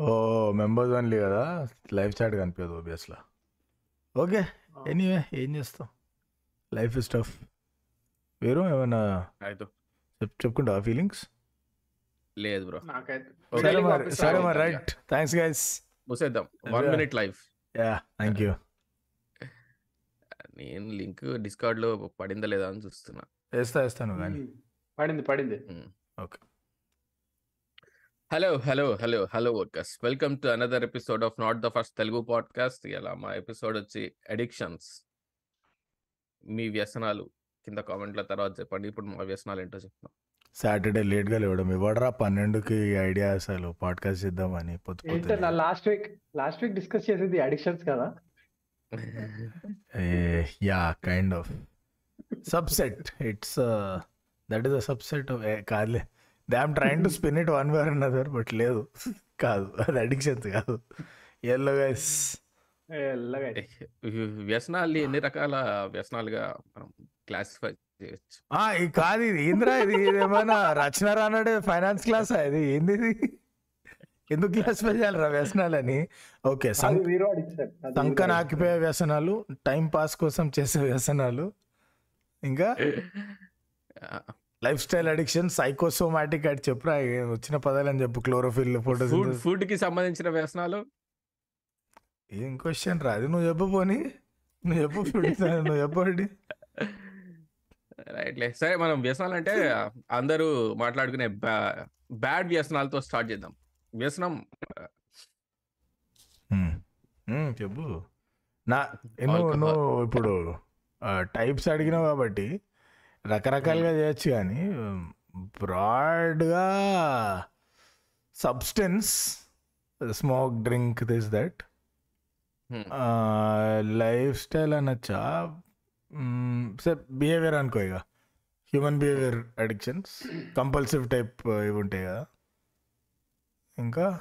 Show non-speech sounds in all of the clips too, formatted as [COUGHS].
ఓ members only కదా? Live chat కనిపించదు ఓబియస్లో okay anyway ఏం చేస్తాం? లైఫ్ ఇస్ టఫ్ వేరు ఏమైనా అయితే. చెప్ చెప్పుకుంటావా ఫీలింగ్స్ లేదు బ్రో. సరే మరి. సరే మరి. Right thanks guys మూసేద్దాం. One Yeah. Minute live yeah thank you నేను లింక్ డిస్కార్డ్లో పడిందా లేదా అని చూస్తున్నా. వేస్తా వేస్తాను కానీ. పడింది పడింది. Okay hello hello hello hello workers. Welcome to another episode of not the first Telugu podcast. ఇలా మా ఎపిసోడ్ వచ్చి అడిక్షన్స్. మీ వ్యసనాలు కింద కామెంట్ల తర్వాత చెప్పండి. ఇప్పుడు మా వ్యసనాలు ఏంటో చెప్తాం సాటర్డే లేట్గా లేవడం. ఇవ్వడరా పన్నెండుకి ఐడియా అసలు పాడ్కాస్ట్ చేద్దామని పొద్దు ఏంటో పొద్దున్నే. నా last week last week discuss చేసేది అడిక్షన్స్ కదా. yeah, kind of. Subset. It's uh, that is a subset of eh, కాదులే. They um trying to spin it one way another but లేదు. కాదు. అది అడిక్షన్స్ కాదు. ఎల్లో గైస్ వ్యసనాలు ఎన్ని రకాల వ్యసనాలుగా మనం క్లాసిఫై చేయొచ్చు? ఈ కాదు ఇది. ఏంద్రా ఇది? ఏమైనా రచన రానాడే ఫైనాన్స్ క్లాస్ ఇది? ఏంది ఇది? ఎందుకు క్లాసిఫై చేయాలరా వ్యసనాలని? ఓకే సం అది వీరో అడిక్షన్ సంకన ఆకిపోయే వ్యసనాలు టైం పాస్ కోసం చేసే వ్యసనాలు. ఇంకా? లైఫ్ స్టైల్ అడిక్షన్ సైకోసోమాటిక్ అటు చెప్పురా ఏం వచ్చిన పదాలని చెప్పు క్లోరోఫిల్ ఫుడ్ ఫోటోస్ ఫుడ్కి సంబంధించిన వ్యసనాలు? ఏం క్వశ్చన్ రా అది నువ్వు చెప్పు పోని. నువ్వు చెప్పు కి- నువ్వు చెప్పండి రైట్లే. సరే మనం వ్యసనాలు అంటే అందరూ మాట్లాడుకునే బ్యాడ్ వ్యసనాలతో స్టార్ట్ చేద్దాం. వ్యసనం చెప్పు. నా. నువ్వు ఇప్పుడు టైప్స్ అడిగినావు కాబట్టి రకరకాలుగా చేయొచ్చు కానీ బ్రాడ్గా substance smoke drink this that. Hmm. Lifestyle అనొచ్చా? సార్ బిహేవియర్ అనుకో ఇక human behaviour addictions compulsive type ఇవి ఉంటాయి కదా. ఇంకా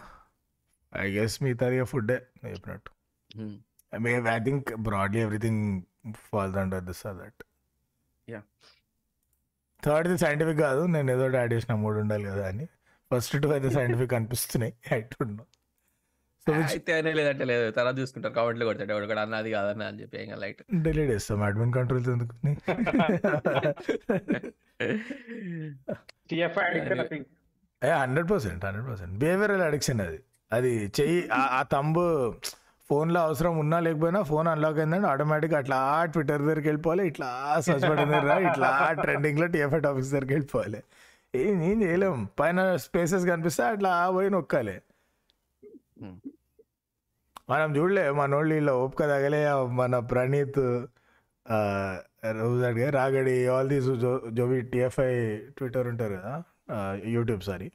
ఐ గెస్ మిగతాది ఫుడ్డే చెప్పినట్టు. Hmm. I think broadly everything falls under this or that Yeah. థర్డ్ది సైంటిఫిక్ కాదు నేను ఏదో యాడ్ చేసిన మూడు ఉండాలి కదా అని. ఫస్ట్ టూ అయితే సైంటిఫిక్ అనిపిస్తున్నాయి. I don't know so which అయితే అనే లేదంటే లేదు తర్వాత చూసుకుంటారు కామెంట్లు కొడతాడు ఎవడు కూడా అన్నది కాదన్న అని చెప్పి ఇంకా లైట్. డిలీట్ చేస్తాం. అడ్మిన్ కంట్రోల్స్ ఎందుకు? Hundred percent hundred percent behavioural addiction అది. అది చెయ్యి ఆ- ఆ తంబు ఫోన్లో అవసరం ఉన్నా లేకపోయినా ఫోన్ అన్లాక్ అయిందంటే ఆటోమేటిక్ అట్లా ట్విట్టర్ దగ్గరికి వెళ్ళిపోవాలి ఇట్లా సర్చ్ బటన్ దగ్గర ఇట్లా ట్రెండింగ్లో టీఎఫ్ఐ టాపిక్స్ దగ్గరికి వెళ్ళిపోవాలి. ఏం ఏం చేయలేం. పైన స్పేసెస్ కనిపిస్తే అట్లా పోయి నొక్కాలి. మనం చూడలే మన వాళ్ళు ఇలా ఓపిక తగలే మన ప్రణీత్ రోజు రాగడి ఆల్ దీస్ జోవి టిఎఫ్ఐ ట్విట్టర్ ఉంటారు కదా యూట్యూబ్ సారీ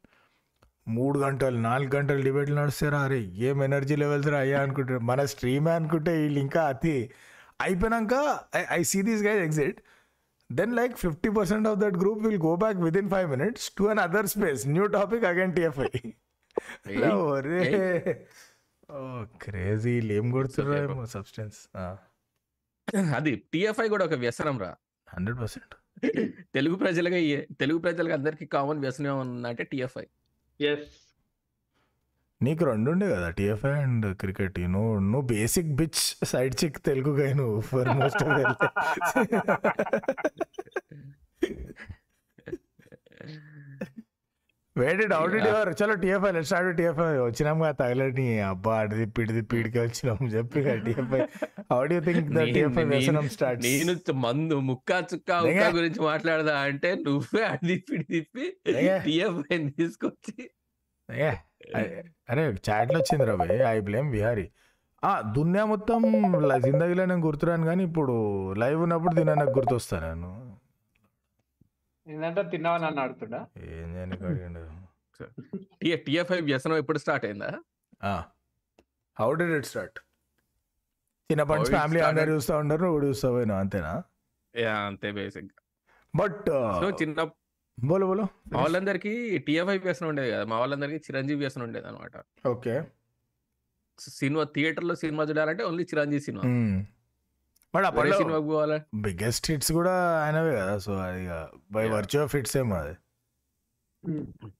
మూడు గంటలు నాలుగు గంటలు డిబేట్లు నడుస్తారా? అరే ఏం ఎనర్జీ లెవెల్స్ రా అయ్యా అనుకుంటారు. మన స్ట్రీమే అనుకుంటే వీళ్ళు ఇంకా అతి అయిపోయినాక I see these guys exit then like fifty percent of that group will go back with in five minutes to another space new topic again TFI ఒరే. ఓ క్రేజీ ఏం కొడుతున్నారు సబ్స్టెన్స్ అది టిఎఫ్ఐ కూడా ఒక వ్యసనం రా. Hundred percent. తెలుగు ప్రజలుగా తెలుగు ప్రజలకు అందరికి కామన్ వ్యసనం ఉందంటే టిఎఫ్ఐ ఎస్ నీకు రెండు ఉండే కదా టిఎఫ్ఐ అండ్ క్రికెట్. నువ్వు నువ్వు basic bitch side chick Telugu guy నువ్వు ఫర్ మోస్ట్ [LAUGHS] [LAUGHS] వేడి డౌట్ యువర్ చలో టిఎఫ్ఐ లెట్ స్టార్ట్ టిఎఫ్ఐ వచ్చినాం కదా తగలటి అబ్బా అడిది పిడిది పీడికి వచ్చినాం చెప్పి TFI how do think the TFI వ్యసనం స్టార్ట్ నేను మందు ముక్క చుక్క ఉక్క. గురించి మాట్లాడదా అంటే నువ్వే అది తిప్పి తిప్పి లేగా. టిఎఫ్ఐ తీసుకొచ్చి. అరే- అరే చాట్లో వచ్చింది రా భయ్ ఐ బ్లేమ్ విహారీ ఆ దునియా మొత్తం జిందగీలో నేను గుర్తురాను కానీ ఇప్పుడు లైవ్ ఉన్నప్పుడు దీని నాకు గుర్తొస్తాను నేను. ఏంటంటే తిన్నావా నన్ను ఆడుతుండా ఏం చేయను అడిగిండు? టిఎఫ్ఐ వ్యసనం ఎప్పుడు స్టార్ట్ అయిందా? హౌ డిడ్ ఇట్ స్టార్ట్ చిన్నప్పటి నుంచి ఫ్యామిలీ? అందరు చూస్తూ ఉంటారు నువ్వు కూడా చూస్తావు పోయినా అంతేనా? యా అంతే బేసిక్ బట్ సో చిన్న బోలో బోలో. మా వాళ్ళందరికీ టిఎఫ్ఐ వ్యసనం ఉండేది కదా మా వాళ్ళందరికీ చిరంజీవి వ్యసనం ఉండేది అనమాట ఓకే. సినిమా థియేటర్లో సినిమా చూడాలంటే ఓన్లీ చిరంజీవి సినిమా. బట్ అప్పట్లో సినిమాకి పోవాలి? బిగ్గెస్ట్ హిట్స్ కూడా ఆయనవే కదా. సో అది బై. వర్చ్యూ ఆఫ్ హిట్స్ ఏమో అది.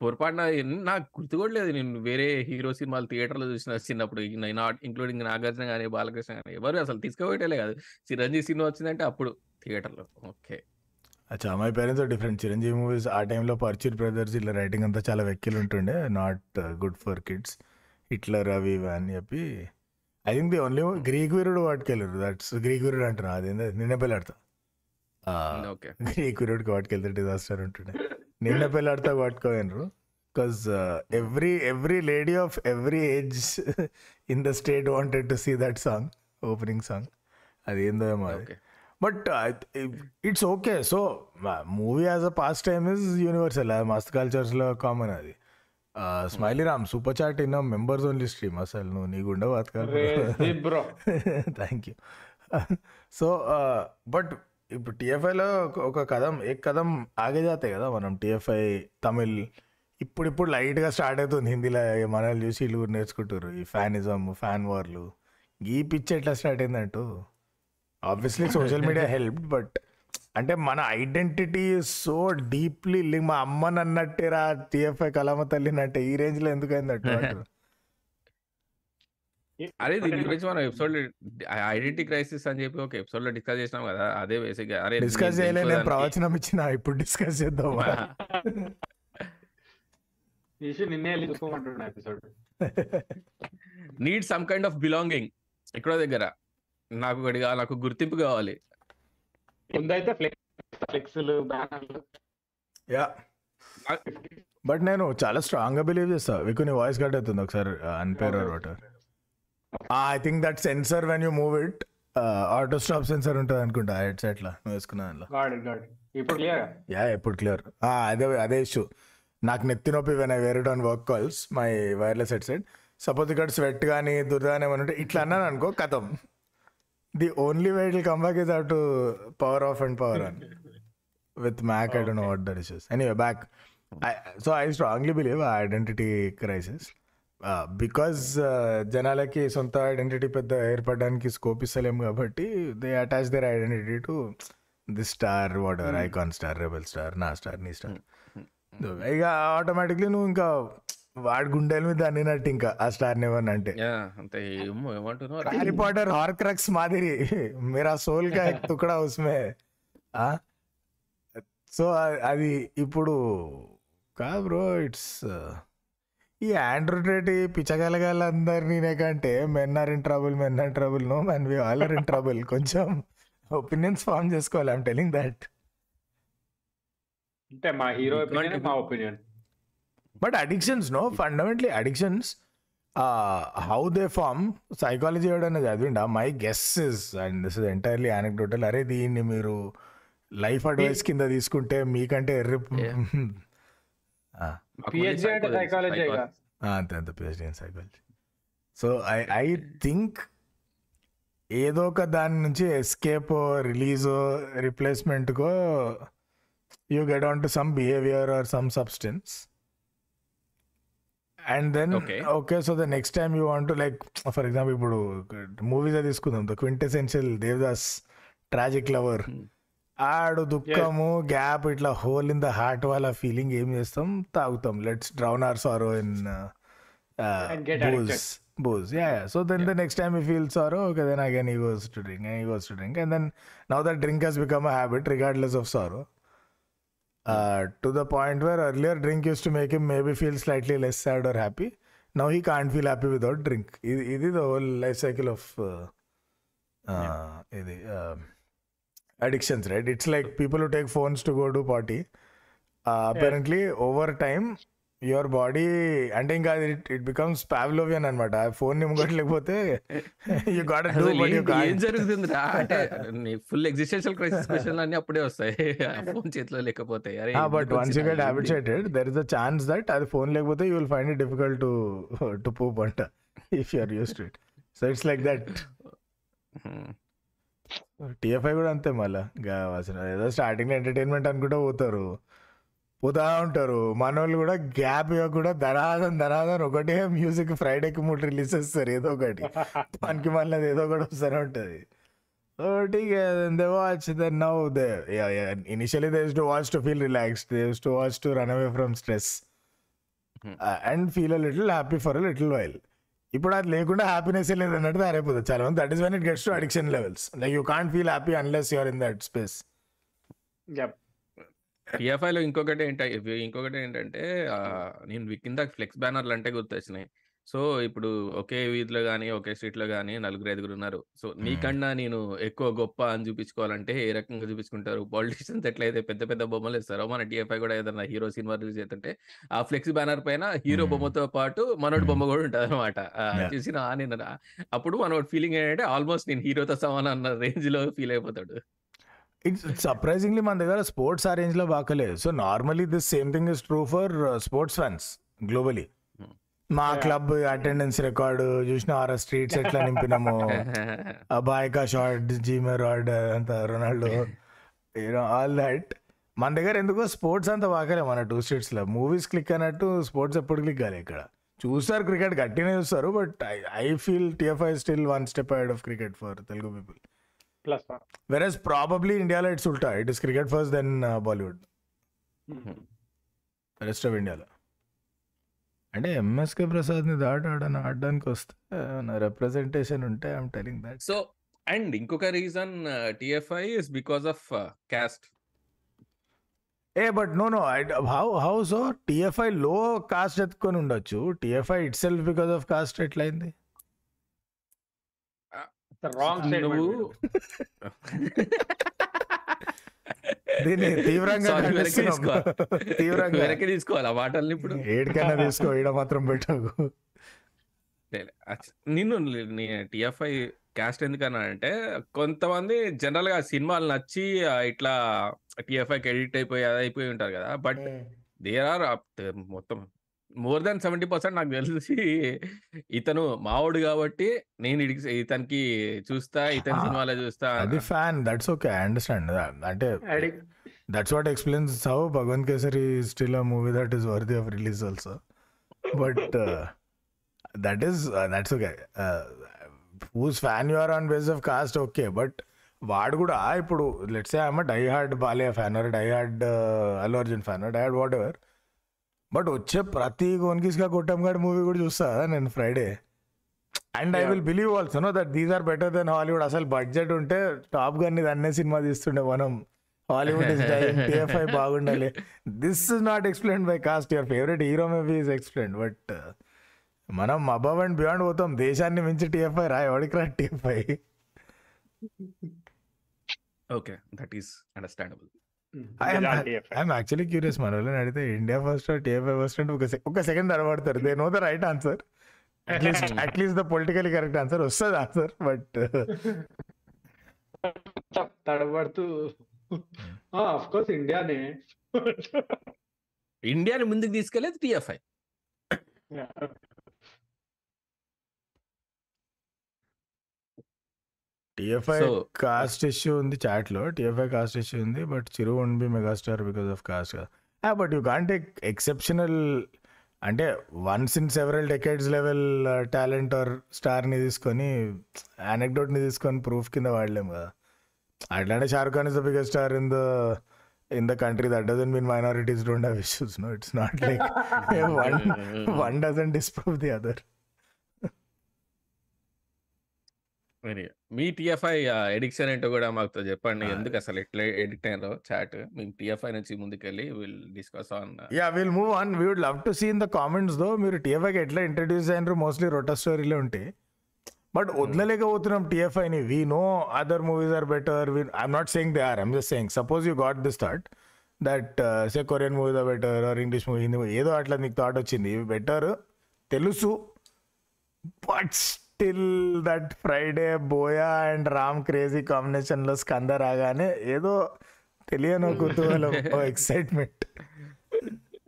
పొరపాటున నాకు గుర్తు కూడా లేదు. నేను వేరే హీరో సినిమాలు థియేటర్లో చూసిన చిన్నప్పుడు ఇంక్లూడింగ్ నాగార్జున కానీ బాలకృష్ణ కానీ ఎవరు అసలు తీసుకుపోయేటలే కాదు. చిరంజీవి సినిమా వచ్చిందంటే అప్పుడు థియేటర్లో. ఓకే. అచ్చా my parents different Chiranjeevi movies ఆ టైంలో పర్చూర్ బ్రదర్స్ ఇలా రైటింగ్ అంతా చాలా వెక్కిలు ఉంటుండే not good for kids Hitler అవి ఇవి అని చెప్పి I think the only Greek వీరుడు వాటికెళ్ళారు దట్స్ గ్రీక్ వీరుడు అంటున్నా. అదేందో? నిన్న పెళ్ళాడతా. ఓకే గ్రీక్ వీరుడికి వాటికెళ్తే డిజాస్టర్ ఉంటుండే. నిన్న పెళ్ళాడతా వాడుకోయినరు because every every lady of every age in the state wanted to see that song opening song అది ఏందో ఏమో అది. But it's okay so movie as a pastime is universal మస్త్ కల్చర్స్లో కామన్ అది. Smiley Ram super chat in members only stream అసలు నువ్వు నీ గుండె బతకాలి. Bro. Thank you so but ఇప్పుడు టీఎఫ్ఐలో ఒక కథం ఏ కథం ఆగే జాతే కదా మనం టీఎఫ్ఐ తమిళ్ ఇప్పుడు ఇప్పుడు లైట్గా స్టార్ట్ అవుతుంది హిందీలో మనల్ని చూసి వీళ్ళు కూడా నేర్చుకుంటారు ఈ ఫ్యానిజం ఫ్యాన్ వార్లు. ఈ పిచ్ ఎట్లా start అయిందంటూ? Obviously social media help but అంటే మన ఐడెంటిటీ సో డీప్లీ మా అమ్మని అన్నట్టేరా టీఎఫ్ఐ కలామ తల్లినట్టే ఈ రేంజ్లో ఎందుకు అయిందట్టు [LAUGHS] అంటారు. అరే దీని గురించి మనం ఎపిసోడ్ ఐడెంటిటీ క్రైసిస్ అని చెప్పి ఒక ఎపిసోడ్లో డిస్కస్ చేసినాం కదా అదే బేసిక్గా అరే డిస్కస్ చేయలే నేను ప్రవచనం ఇచ్చిన ఇప్పుడు డిస్కస్ చేద్దాం నిన్నే చూసుకోమంటున్నా episode. Need some kind of belonging ఎక్కడో దగ్గర. నాకు ఒకటి కావాలి నాకు గుర్తింపు కావాలి. ముందైతే ఫ్లెక్స్ ఫ్లెక్స్లు బ్యానర్లు యా. బట్ నేను చాలా స్ట్రాంగ్గా బిలీవ్ చేస్తా. వికు నీ వాయిస్ కట్ అవుతుంది ఒకసారి అన్పేర్ ఒకటి I think that sensor when you move it auto stop sensor ఉంటుంది అనుకుంటా హెడ్ సెట్ లా. నువ్వు వేసుకున్న దాంట్లో ఇప్పుడు క్లియర్ యా ఎప్పుడు క్లియర్ అదే అదే ఇష్యూ నాకు నెత్తి నొప్పి when I wear on work calls my wireless headset suppose ఇక్కడ స్వెట్ కానీ దురద కానీ ఏమైనా ఉంటే ఇట్లా అన్నాను అనుకో కథం. The only way it come back is out to power off and power on with Mac, I don't know what that is. Anyway, back. I, so I strongly believe identity crisis. Because జనాలకి సొంత identity పెద్ద ఏర్పడడానికి scope ఇస్తలేము కాబట్టి they attach their identity to the star whatever icon star rebel star నా star నీ star ఇక automatically నువ్వు ఇంకా వాడి గుండెల మీద అన్నినట్టు ఇంకా ఆ స్టార్ నెవర్ అంటే. అంతే హ్యారీ పాటర్ హార్ క్రక్స్ మాదిరి. మీరు ఆ సోల్ కా తుకడా ఉస్మే సో అది ఇప్పుడు కా బ్రో ఇట్స్ ఈ ఆండ్రాయిడ్ రేట్ పిచ్చగలగాలందరినీ కంటే men are in trouble men are trouble no men we all are in trouble కొంచెం ఒపీనియన్స్ ఫామ్ చేసుకోవాలి ఐమ్ టెలింగ్ దట్ అంటే మా హీరో మా opinion but addictions no fundamentally addictions how they form psychology ఎవడన్నా చదివిండా? My guess is and this is entirely anecdotal అరే దీన్ని మీరు life advice కింద తీసుకుంటే మీకంటే ఎర్రి [LAUGHS] అంతే అంత PhD in psychology so I I think ఏదో ఒక దాని నుంచి ఎస్కేప్ రిలీజో రిప్లేస్మెంట్కో you get on to some behaviour or some substance and then okay so the next time you want like for example ఇప్పుడు మూవీస్ తీసుకుందాం. The quintessential Devdas tragic lover ఆడు దుఃఖము gap ఇట్లా హోల్ ఇన్ ద హార్ట్ వాళ్ళ feeling ఏం చేస్తాం? తాగుతాం. Let's drown our sorrow in booze booze yeah so then the next time you feel sorrow okay then again ఈ was to drink ఈ was to drink and then now that drink has become habit regardless Uh, to the point where earlier drink used to make him maybe feel slightly less sad or happy. Now he can't feel happy without drink. It is the whole life cycle of uh, uh, um, addictions, right? It's like people who take phones to go to party. Uh, apparently, yeah. over time, your body అంటే ఇంకా it becomes Pavlovian అనమాట phone నిమ్మగట్లేకపోతే you got do but you ఏం జరుగుతుందిరా? అంటే full existential crisis question అన్ని అప్పుడే వస్తాయి. Phone చేతిలో లేకపోతే. అరే బట్ వన్స్ యూ గెట్ ఏంటి? Habituated there is a chance that అది ఫోన్ లేకపోతే you will find it difficult to to poop అంట if you are use to it so it's like that. TFI కూడా అంతే మళ్ళీ. ఏదో స్టార్టింగ్ ఎంటర్టైన్మెంట్ అనుకుంటూ పోతారు. పోతా ఉంటారు. మనోళ్ళు కూడా గ్యాప్ కూడా ధనాదం ధనాదం ఒకటే మ్యూజిక్ ఫ్రైడేకి మూడు రిలీజ్ వస్తారు ఏదో ఒకటి. మనకి మళ్ళీ అది ఏదో ఒకటి వస్తూనే ఉంటుంది. So they watch then initial this initially to watch to feel relax this to watch to run away from stress and feel a little happy for a little while ఇప్పుడు అది లేకుండా హ్యాపీనెస్ లేదు అన్నట్టు తయారైపోతుంది చాలా మంది that is when it gets to addiction levels like you can't feel happy unless you're in that space Yep. TFI లో ఇంకొకటి ఏంటి ఇంకొకటి ఏంటంటే నేను కింద ఫ్లెక్స్ బ్యానర్లు అంటే గుర్తొచ్చినాయి. సో ఇప్పుడు ఒకే వీధిలో కానీ ఒకే స్ట్రీట్లో కానీ నలుగురు ఐదుగురు ఉన్నారు. సో నీకన్నా నేను ఎక్కువ గొప్ప అని చూపించుకోవాలంటే ఏ రకంగా చూపించుకుంటారు? పాలిటిషియన్స్ ఎట్లయితే పెద్ద పెద్ద బొమ్మలు ఇస్తారో మన టీఎఫ్ఐ కూడా ఏదైనా హీరో సినిమా రిలీజ్ అవుతుంటే ఆ ఫ్లెక్స్ బ్యానర్ పైన హీరో. బొమ్మతో పాటు మనోడి బొమ్మ కూడా ఉంటుంది అనమాట. చూసిన నేను అప్పుడు మనోడి ఫీలింగ్ ఏంటంటే ఆల్మోస్ట్ నేను హీరోతో సమానం అన్న రేంజ్లో ఫీల్ అయిపోతాడు. సర్ప్రైజింగ్లీ మన దగ్గర స్పోర్ట్స్ ఆ రేంజ్లో బాకలేదు so normally this same thing is true for sports fans globally. మా. క్లబ్ అటెండెన్స్ రికార్డు చూసిన ఆర్ స్ట్రీట్స్ ఎట్లా నింపినాము. [LAUGHS] అబ్బాయి కా షార్ట్ జీమే రాడ్ అంత రొనాల్డో ఆల్ దట్ మన దగ్గర ఎందుకో స్పోర్ట్స్ అంత బాగాలే మన టూ స్టేట్స్లో. మూవీస్ క్లిక్ అన్నట్టు స్పోర్ట్స్ ఎప్పుడు క్లిక్ కాలే ఇక్కడ. చూస్తారు క్రికెట్ గట్టినే చూస్తారు but I feel TFI still one step ahead of cricket for Telugu people Plus one. Versus probably ఇండియాలో ఇట్స్ ఉల్టా it is cricket first then Bollywood. Rest of ఇండియాలో అంటే ఎంఎస్కే ప్రసాద్ని దాటి ఆడని ఆడడానికి వస్తే నా రిప్రజెంటేషన్ ఉంటే I'm telling that so and ఇంకొక reason TFI is because of caste A but no no how how so TFI లో కాస్ట్ ఎత్తుకొని ఉండొచ్చు. TFI itself because of caste ఎట్లయింది? Wrong statement. నువ్వు [LAUGHS] దీన్ని తీవ్రంగా. తీవ్రంగా. వెనక్కి తీసుకోవాలి ఆ మాటల్ని ఇప్పుడు? ఏడికైనా తీసుకో ఈడ మాత్రం పెట్టకు. నిన్ను టిఎఫ్ఐ క్యాస్ట్ ఎందుకన్నా అంటే కొంతమంది జనరల్గా సినిమాలు నచ్చి ఇట్లా టిఎఫ్ఐకి ఎడిట్ అయిపోయి అది అయిపోయి ఉంటారు కదా. బట్ దేర్ ఆర్ మొత్తం మోర్ దాన్ సెవెంటీ పర్సెంట్ నాకు తెలిసి ఇతను మావాడు కాబట్టి నేను ఇతనికి చూస్తా ఇతని ఆ, సినిమాలో చూస్తా అది fan. That's okay. I understand. అంటే. That's what explains how Bhagavanth Kesari still a movie that is worthy of release also but that is that's okay whose fan you are on base of caste okay but వాడు కూడా ఇప్పుడు let's I'm die hard Balayya fan or die hard Allu Arjun fan die hard whatever but వచ్చే ప్రతి గోన్కిస్గా కొట్టంగాడి movie కూడా చూస్తా నేను Friday. And I. Will believe also know that these are better than Hollywood. అసలు బడ్జెట్ ఉంటే top gun ఇది అన్నే సినిమా తీస్తుండే మనం. హాలీవుడ్ ఇస్ డైయింగ్ టిఎఫ్ఐ బాగుండాలి. This is not explain by caste your favourite hero maybe is explain but మనం above and beyond పోతాం. దేశాన్ని మించి టిఎఫ్ఐ రా ఎవడికి రా TFI okay that is understandable. I'm actually curious మన వాళ్ళని అడిగితే ఇండియా ఫస్ట్ టిఎఫ్ఐ ఫస్ట్ అంటే ఒక ఒక second తడబడతారు they know the right answer at least at least the politically correct answer వస్తుంది ఆన్సర్ బట్ తడబడుతూ. ఆఫ్ కోర్స్ ఇండియానే ఇండియాని ముందుకు తీసుకెళ్ళేది టిఎఫ్ఐ టిఎఫ్ఐ కాస్ట్ ఇష్యూ ఉంది చాట్లో టిఎఫ్ఐ కాస్ట్ ఇష్యూ ఉంది but Chiru one be megastar because of caste but you can't take exceptional అంటే once in several decades level talent or స్టార్ని తీసుకొని ని తీసుకొని ప్రూఫ్ కింద వాడలేము కదా. అట్లాంటి Shahrukh Khan is the biggest star in the in the country that doesn't mean minorities don't have issues no it's not like one one doesn't disprove the other very me TFI addiction ఏంటో కూడా మాకు చెప్పండి. ఎందుకు అసలు ఎట్లా addict అయ్యారో chat. మేము TFI నుంచి ముందుకెళ్ళి will discuss on yeah will move on. We would love to see in the comments though. మీరు టీఎఫ్ఐకి ఎట్లా ఇంట్రడ్యూస్ అయినారు మోస్ట్లీ రొటా స్టోరీలో ఉంటాయి. బట్ వదలలేకపోతున్నాం టీఎఫ్ఐని. We know other movies are better. We I'm not saying they are. I'm just saying. Suppose you got this thought that say Korean movies are better or English movie Hindi ఏదో అట్లా నీకు thought వచ్చింది. ఇవి better తెలుసు. But still that Friday Boya and Ram crazy కాంబినేషన్లో స్కంద రాగానే ఏదో తెలియని కుతూహలం [LAUGHS] ఎక్సైట్మెంట్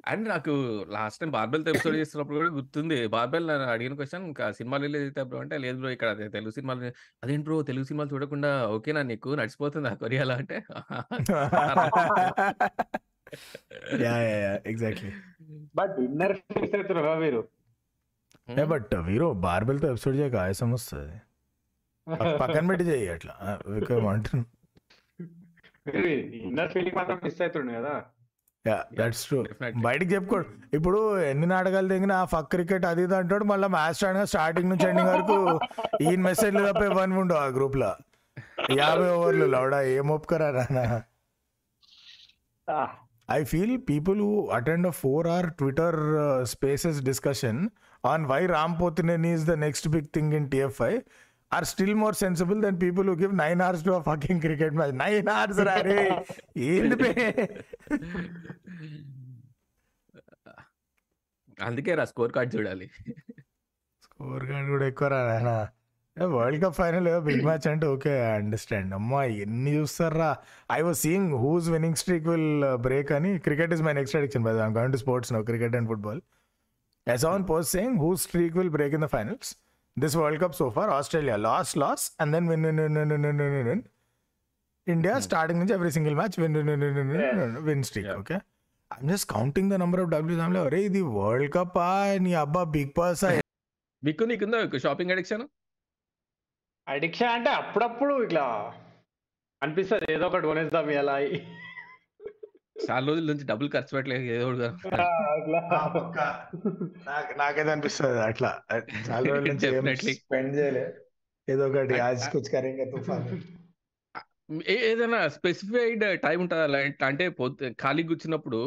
అండ్ నాకు లాస్ట్ టైం బార్బెల్ ఎపిసోడ్ చేస్తున్నప్పుడు కూడా గుర్తుంది. బార్బెల్ నన్ను అడిగిన క్వశ్చన్ ఇంకా సినిమాలు రిలీజ్ అయితే బ్రో అంటే లేదు బ్రో ఇక్కడ తెలుగు సినిమాలు అదేంటి బ్రో తెలుగు సినిమాలు చూడకుండా ఓకేనా నీకు? నడిచిపోతుంది ఆ కొరియాలో అంటే? Yeah yeah yeah exactly but dinner fix అవుతున్నారా బట్ వీరు బార్బెల్తో ఎపిసోడ్ చేయక ఆయాసం వస్తుంది. పక్- పక్కన పెట్టి చెయ్యి అట్లా. విక్రమ్ అంటున్నా. ఇన్నర్ ఫీలింగ్ మాత్రం మిస్ అవుతుండే కదా. Yeah that's true. బయటికి చెప్పుకోడు ఇప్పుడు ఎన్ని నాటకాలు తెగిన ఫక్ క్రికెట్ అది ఇది అంటాడు మళ్ళీ మ్యాచ్ స్టార్టింగ్ నుంచి ఎండింగ్ వరకు ఈయన మెసేజ్లు తప్ప ఇవ్వని ఉండవు ఆ గ్రూప్లో. యాభై ఓవర్లు లౌడా ఏం ఒప్పుకరా నాన్న? I feel people who attend a four hour Twitter uh, spaces discussion on why Ram Potineni is the next big thing in TFI are still more sensible than people who give nine hours to a fucking cricket match. Nine hours, rare. [LAUGHS] అందుకే రా score card చూడాలి. Score card కూడా ఎక్కువ రా world cup final big match అంటే okay understand అమ్మా ఎన్ని చూస్తారా I was seeing whose winning streak will break అని cricket is my next addiction by I'm going to sports no cricket and football as on post saying whose streak will break in the finals this world cup so far australia loss loss and then win win win win win win win, win, india starting నుంచి every single match win win win win win, win, win, win streak Yeah. okay i'm just counting the number of w's i'm like ఇది world cup నీ అబ్బా big boss మీకు నీకుందా shopping addiction addiction అంటే అప్పుడప్పుడు ఇట్లా అనిపిస్తుంది ఏదో ఒకటి కొనేద్దాం ఇలా చాలా రోజుల నుంచి డబ్బులు ఖర్చు పెట్టలేదు ఏదో నాకైతే అనిపిస్తుంది అట్లా. చాలా రోజుల [LAUGHS] నుంచి. స్పెండ్ చేయలే. ఏదో ఒకటి ఆజ్ కుచ్ కరేంగే తుఫాన్. ఏదైనా స్పెసిఫైడ్ టైం ఉంటుందా? అంటే పొద్దు ఖాళీ కూర్చున్నప్పుడు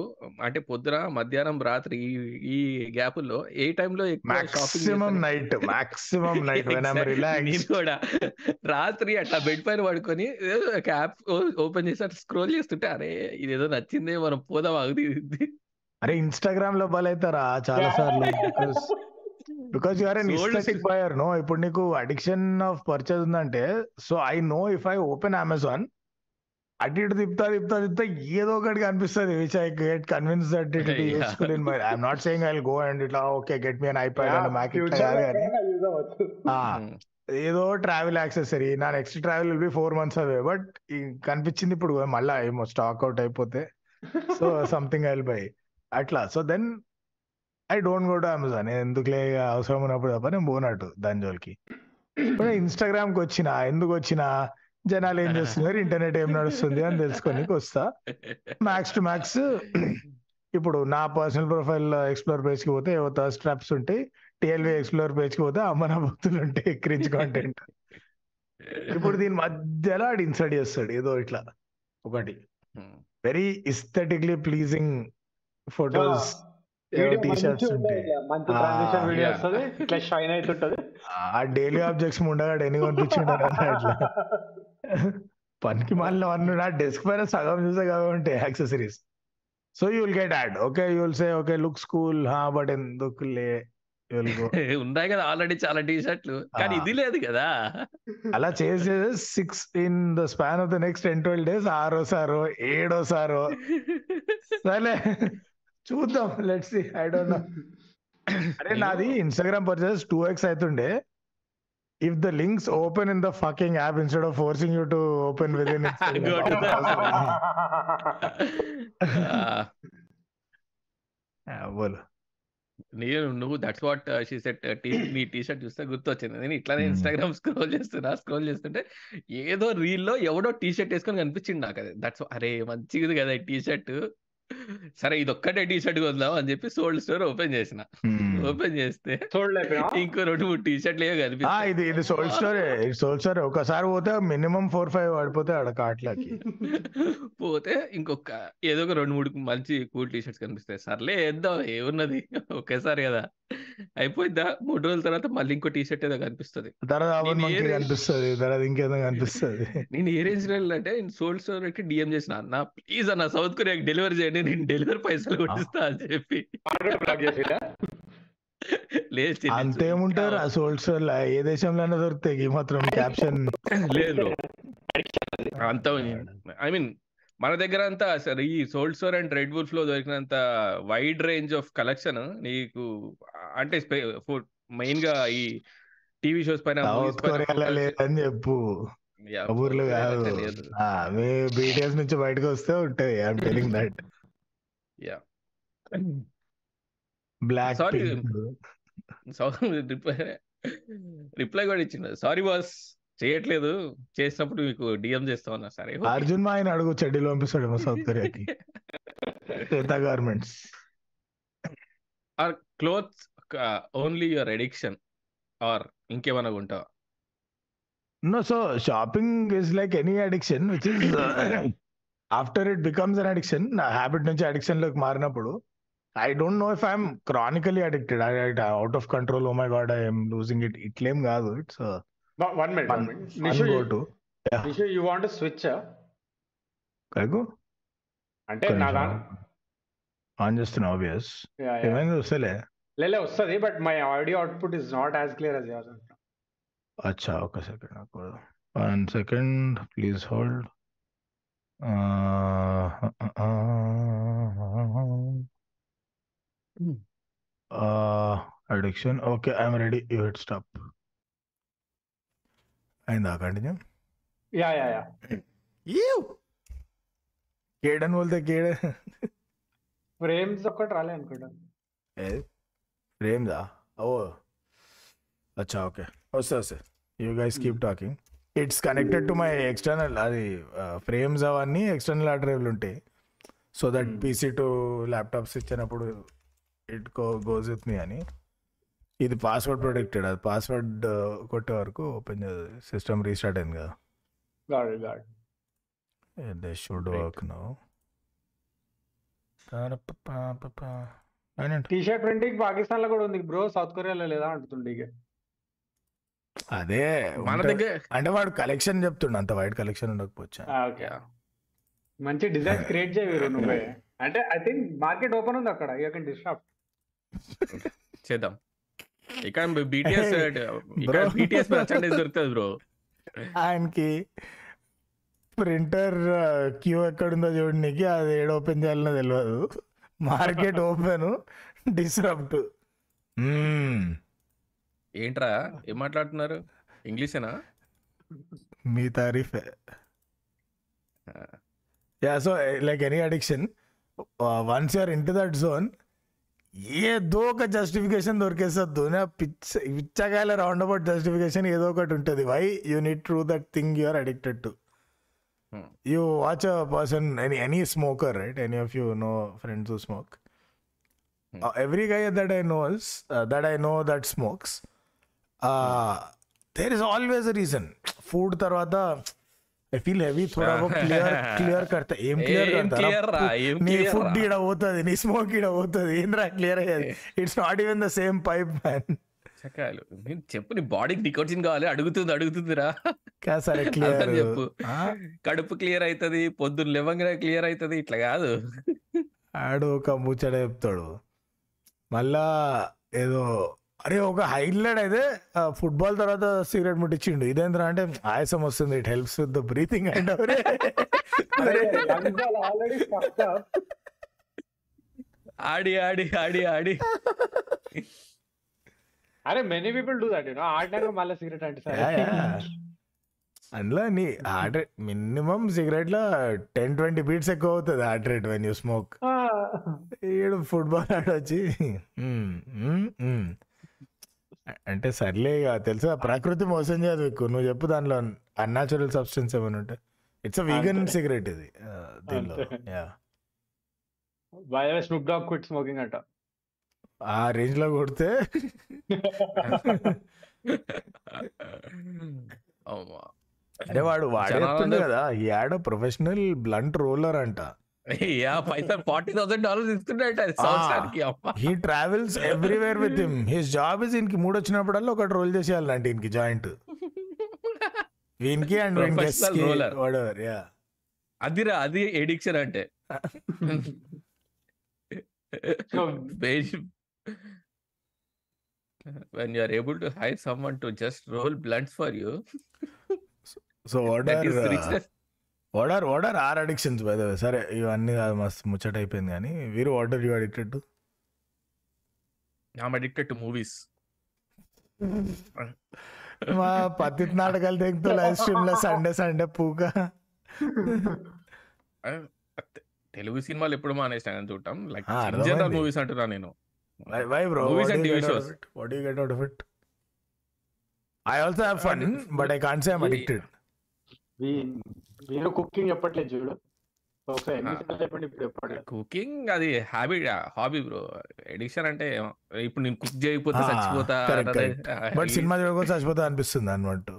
అంటే పొద్దున మధ్యాహ్నం రాత్రి ఈ- ఈ గ్యాపుల్లో ఏ టైంలో మాక్సిమం నైట్ మాక్సిమం నైట్ [LAUGHS] నేను కూడా రాత్రి అట్లా బెడ్ పైన పడుకొని ఏదో ఒక యాప్ ఓపెన్ చేసి అట్లా స్క్రోల్ చేస్తుంటే అరే ఇదేదో నచ్చిందే మనం పోదాం అగది అరే ఇన్స్టాగ్రామ్లో బలైతారా చాలా సార్లు? [LAUGHS] Because you are Sold aesthetic buyer no ఇప్పుడు నీకు అడిక్షన్ ఆఫ్ పర్చేస్ ఉందంటే so I know if I open Amazon అటు ఇటు తిప్పుతా తిప్పుతా తిప్పుతా ఏదో ఒకటి కనిపిస్తుంది. Which I get convince that it. Useful in my I'm not saying I go and ఇట్లా okay get me an iPad and Mac ఇట్లా కాదు కానీ [LAUGHS] ఆ, ఏదో ట్రావెల్ యాక్సెసరీ నా next travel will be four months away but కనిపించింది ఇప్పుడు మళ్ళీ ఏమో స్టాక్ అవుట్ అయిపోతే. సో సంథింగ్ ఐ బై అట్లా. So then I don't go to Amazon ఎందుకులే ఇక అవసరం ఉన్నప్పుడు తప్ప నేను పోనట్టు దాని జోలికి ఇప్పుడు ఇన్స్టాగ్రామ్కి వచ్చిన ఎందుకు వచ్చిన జనాలు ఏం చేస్తున్నారు? ఇంటర్నెట్ ఏం నడుస్తుంది అని తెలుసుకోనికి వస్తా. మ్యాక్స్ టు మ్యాక్స్ ఇప్పుడు నా పర్సనల్ ప్రొఫైల్ ఎక్స్ప్లోర్ పేజ్కి పోతే ఏవో థర్స్ట్ ట్రాప్స్ ఉంటాయి. టిఎల్వి ఎక్స్ప్లోర్ పేజ్కి పోతే అమ్మ నా భక్తులు ఉంటాయి క్రిచ్ కాంటెంట్ ఇప్పుడు దీని మధ్యలో ఆడు ఇన్సర్ట్ చేస్తాడు ఏదో ఇట్లా. ఒకటి. వెరీ ఇస్థెటిక్లీ ప్లీజింగ్ ఫొటోస్ ఆ డైలీ ఆబ్జెక్ట్స్ ఉండగాడు ఎన్ని కనిపించుంటారు అట్లా పనికి మళ్ళీ అన్న నా డెస్క్ పైన సగం చూసే కాబట్టి ఉంటాయి accessories so you will get ad okay you will say okay looks cool హా బట్ will go. [LAUGHS] ఉన్నాయి కదా ఆల్రెడీ చాలా టీ షర్ట్లు కానీ. ఇది లేదు కదా. అలా చేసే six in the span of the next ten twelve days ఆరోసారో ఏడోసారో. [LAUGHS] సరే. చూద్దాం లెట్స్ ఐ డోంట్ నో అరే నాది ఇన్స్టాగ్రామ్ పర్చేస్ టూ ఎక్స్ అవుతుండే if the links open in the fucking app instead of forcing you to open within బోలు నేను నువ్వు that's what she said నీ T shirt చూస్తే గుర్తొచ్చింది. నేను ఇట్లానే Hmm. ఇన్స్టాగ్రామ్ స్క్రోల్ చేస్తున్నా స్క్రోల్ చేస్తుంటే ఏదో రీల్లో ఎవడో టీ షర్ట్ వేసుకొని కనిపించింది నాకు అది దట్స్ అరే మంచిది కదా ఈ టీ షర్ట్ సరే ఇది ఒక్కటే టీ షర్ట్ కొందాం అని చెప్పి సోల్డ్ స్టోర్ ఓపెన్ చేసిన. ఓపెన్ చేస్తే ఇంకో రెండు మూడు టీ షర్ట్లు ఇది ఇది సోల్ స్టోరీ సోల్ స్టోరీ ఒకసారి పోతే మినిమం ఫోర్ ఫైవ్ పడిపోతే ఆడ కార్ట్లకి పోతే ఇంకొక ఏదో ఒక రెండు మూడు మంచి కూల్ టీ షర్ట్స్ కనిపిస్తాయి. సర్లే వేద్దాం ఏమున్నది? ఒకేసారి కదా. అయిపోయిందా మూడు రోజుల తర్వాత మళ్ళీ ఇంకో టీ షర్ట్ ఏదో కనిపిస్తుంది. కనిపిస్తుంది తర్వాత ఇంకేదో కనిపిస్తుంది. నేను ఏ రేంజ్ అంటే సోల్డ్ స్టోర్కి డిఎం చేసిన. నా ప్లీజ్ అన్న సౌత్ కొరియాకి డెలివరీ చేయండి నేను డెలివరీ పైసలు కొట్టిస్తా అని చెప్పి. లేదు అంతేముంటారు ఆ సోల్ స్టోర్ ఏ దేశంలోనే దొరుకుతాయి మాత్రం క్యాప్షన్. లేదు. అంత ఐ మీన్ మన దగ్గర అంతా సరే ఈ సోల్డ్ స్టోర్ అండ్ రెడ్ వుల్ఫ్లో దొరికినంత వైడ్ రేంజ్ ఆఫ్ కలెక్షన్ నీకు అంటే మెయిన్గా ఈ టీవీ షోస్ పైన లేదని చెప్పు. South కాదు. బీటీఎస్ నుంచి బయటకు వస్తే ఉంటాయి I'm telling that. Block Sorry. Reply reply కూడా ఇచ్చిండు. సారీ బాస్ చేయట్లేదు. చేసినప్పుడు మీకు డిఎం చేస్తా ఉన్నా. సరే అర్జున్ మా ఆయన అడుగు చెడ్డీలో పంపిస్తాడేమో South కొరియాకి garments or clothes only your addiction or ఇంకేమైనా ఉంటావా No, so shopping is like any addiction, which is uh, after it becomes an addiction, నా హ్యాబిట్ నుంచి అడిక్షన్లోకి మారినప్పుడు I don't know if I'm chronically addicted I out of control oh my God I'm losing it ఇట్లేం కాదు it's one minute one minute Nishu go to Nishu you want switch కైకు అంటే నా దాని on చేస్తున్నా obvious Yeah, yeah. ఏమైంది? వస్తలే. లేలే వస్తుంది but my audio output is not as clear as yours అచ్చా ఒక సెకండ్ నాకు one second please hold addiction okay I'm ready you hit stop అయిందా కంటిన్యూ యా యా యా కేడని బోల్తే కేడే ఫ్రేమ్స్ ఒక్కటి రాలే అనుకుంటా ఫ్రేమ్దా ఓ అచ్చా ఓకే వస్తే వస్తే you guys keep talking it's connected to my external అది ఫ్రేమ్స్ అవన్నీ ఎక్స్టర్నల్ హార్డ్ డ్రైవ్లు ఉంటాయి so that Hmm. PC to laptops ఇచ్చినప్పుడు it go goes with me అని. ఇది పాస్వర్డ్ ప్రొటెక్టెడ్ అది పాస్వర్డ్ కొట్టే వరకు ఓపెన్ సిస్టమ్ రీస్టార్ట్ అయింది కదా. God God. They should. Work no T shirt printing పాకిస్తాన్లో కూడా ఉంది బ్రో సౌత్ కొరియాలో లేదా అంటుండే ఇక. అదే మన. దగ్గర అంటే వాడు కలెక్షన్ చెప్తుండ అంత వైడ్ కలెక్షన్ ఉండకపోవచ్చా? ఓకే. మంచి డిజైన్స్ క్రియేట్ చేయరు నువ్వే. అంటే ఐ థింక్ మార్కెట్ ఓపెన్ ఉంది అక్కడ యూ కెన్ డిస్టర్బ్ చేద్దాం. ఇక్కడ బీటీఎస్. బీటీఎస్ మెర్చండైజ్ దొరుకుతుంది బ్రో ఆయనకి ప్రింటర్ క్యూ ఎక్కడుందో చూడడానికి అది ఏడు ఓపెన్ చేయాలనో తెలియదు మార్కెట్ ఓపెన్ డిస్రప్ట్ ఏంట్రా ఏం మాట్లాడుతున్నారు? ఇంగ్లీషేనా? మీ తారీఫే. Yeah so like any addiction once you're into that zone ఏ ఒక జస్టిఫికేషన్ దొరికేస్తుంది నా పిచ్చ పిచ్చగాయల రౌండబౌట్ జస్టిఫికేషన్ ఏదో ఒకటి ఉంటుంది. Why you need true that thing you are addicted to you watch a person any any smoker right any of you know friends smoke every guy that I knows that I know that smokes there is always a reason food తర్వాత I feel heavy థోడా clear clear కడతా ఏం clear ఏం నీ clear food? ఈడ పోతుంది నీ smoke ఈడ పోతుంది ఏంద్రా క్లియర్ అయ్యేది it's not even the same pipe man నేను చెప్పు నీ బాడీకి నికోటిన్ కావాలి అడుగుతుంది అడుగుతుందిరా. సరే క్లియర్ చెప్పు. కడుపు క్లియర్ అవుతుంది పొద్దున్న లేవంగానే క్లియర్ అవుతుంది ఇట్లా కాదు. ఆడు ఒక ముచ్చట చెప్తాడు. మళ్ళా ఏదో అరే ఒక హైలైట్ అయితే ఫుట్బాల్ తర్వాత సిగరెట్ ముట్టించిండు. ఇదేంద్రా అంటే ఆయాసం వస్తుంది it helps with the breathing and already ఆడి ఆడి ఆడి ఆడి. అరే many people do that you know ఆడినాక మళ్ళీ సిగరెట్ అంటే సరే. అందులో నీ హార్ట్ రేట్ మినిమం సిగరెట్లో టెన్ ట్వంటీ బీట్స్ ఎక్కువ అవుతుంది heart rate when you smoke ఈడు ఫుట్బాల్ ఆడొచ్చి. అంటే సర్లే ఇక తెలుసా? ప్రకృతి మోసం చేయదు మీకు నువ్వు చెప్పు దానిలో అన్యాచురల్ సబ్స్టెన్స్ ఏమైనా ఉంటే. ఇట్స్ వీగన్ అంతే. సిగరెట్ ఇది. దీనిలో. అంతే. Yeah by Snoop Dogg quit smoking అంట. ఆ రేంజ్లో కొడితే. అరే వాడు వాడే కదా. ఈ యాడ్ ప్రొఫెషనల్ బ్లంట్ రోలర్ అంట. యా పైసా ఫార్టీ థౌసండ్ డాలర్స్ ఇస్తుండట సంవత్సరానికి అమ్మా. He travels everywhere with him his job is ఈయనకి మూడు వచ్చినప్పుడల్లా ఒకటి రోల్ చేసేయాలంటే ఈయనకి జాయింట్ వీనికి అండ్. వాడెవర్ యా అదిరా అది ఎడిక్షన్ అంటే. So- when you are able to hire someone to just roll blunts for you so what that are is richness what are what are addictions by the way సరే ఇవన్నీ కాదు మస్తు ముచ్చట అయిపోయింది కానీ వీరు what are you addicted to i'm addicted to movies. మా పతిత్ నాటకాలు తెగుతూ లైవ్ స్ట్రీమ్లో సండే సండే పూక. తెలుగు సినిమాలు ఎప్పుడు మానేసిన చూడటం లైక్ జనరల్. మూవీస్ అంటున్నా నేను. Why bro Movies and TV shows. What you get out of it I also have fun but I can't say I'm addicted we- మీరు కుకింగ్ చెప్పట్లేదు చూడు. కుకింగ్ అది హ్యాబిట్ హాబీ బ్రో ఎడిక్షన్ అంటే. ఇప్పుడు నేను cook చేయకపోతే చచ్చిపోతా బట్ సినిమా చూడకుండా చచ్చిపోతా అనిపిస్తుంది అన్నమాట.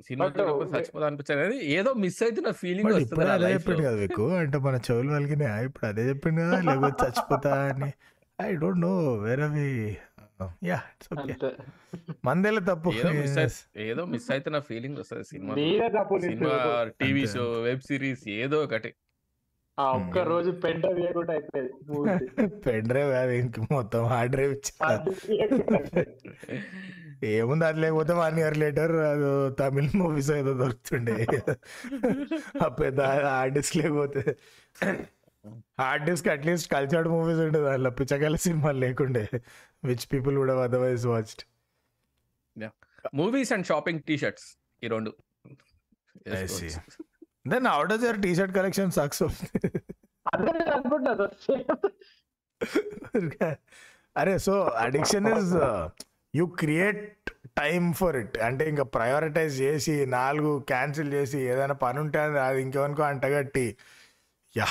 సినిమా But, చూడకపోతే చచ్చిపోతా అనిపించారు కానీ ఏదో మిస్ అవుతున్న ఫీలింగ్ వస్తుంది అదే లో. కదా మీకు అంటే మన చెవులు వాళ్ళకి ఇప్పుడు అదే చెప్పిండు కదా లేకపోతే చచ్చిపోతా అని. ఐ డోంట్ నో వేర్ అవి యా అంతే. మందేల తప్పు. ఏదో మిస్ ఏదో మిస్ అవుతున్న ఫీలింగ్ వస్తుంది cinema cinema TV. Show web series ఏదో ఒకటి. ఆ ఒక్క రోజు అయిపోయేది movie. [LAUGHS] పెన్ డ్రైవ్ కాదు ఇంక మొత్తం హార్డ్ డ్రైవ్ అయిపోయేది. ఏముంది అది లేకపోతే వన్ ఇయర్ లేటర్ అది తమిళ్ మూవీస్ ఏదో దొరుకుతుండే. ఆ పెద్ద హార్డ్ డిస్క్ లేకపోతే. [COUGHS] Hard disk at least cultured movies ఉండేది దాంట్లో పిచ్చకాయల సినిమాలు లేకుండే. విచ్ పీపుల్ కూడా otherwise watched movies and shopping T shirts ఈ రెండు. I see. Then out of your T shirt collection sucks అరే so addiction is you create time for it అంటే ఇంకా ప్రయారిటైజ్ చేసి నాలుగు క్యాన్సిల్ చేసి ఏదైనా పని ఉంటే అది- అది ఇంకెవరికో అంటగట్టి. Yeah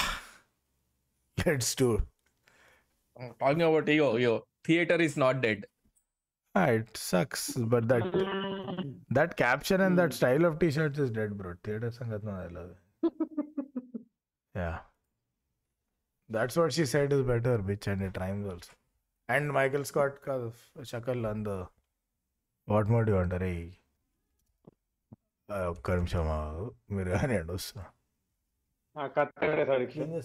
let's do talking about theater is not dead. Ah, it sucks, but that that caption and that style of t-shirts is dead, bro. Theater sangat na [LAUGHS] Yeah, that's what she said is better, bitch, and it rhymes also. And Michael Scott ka shakal and the what more do you want, Ray? Karim Sharma, मेरे आने दोस्त हाँ कत्ते सारी clean है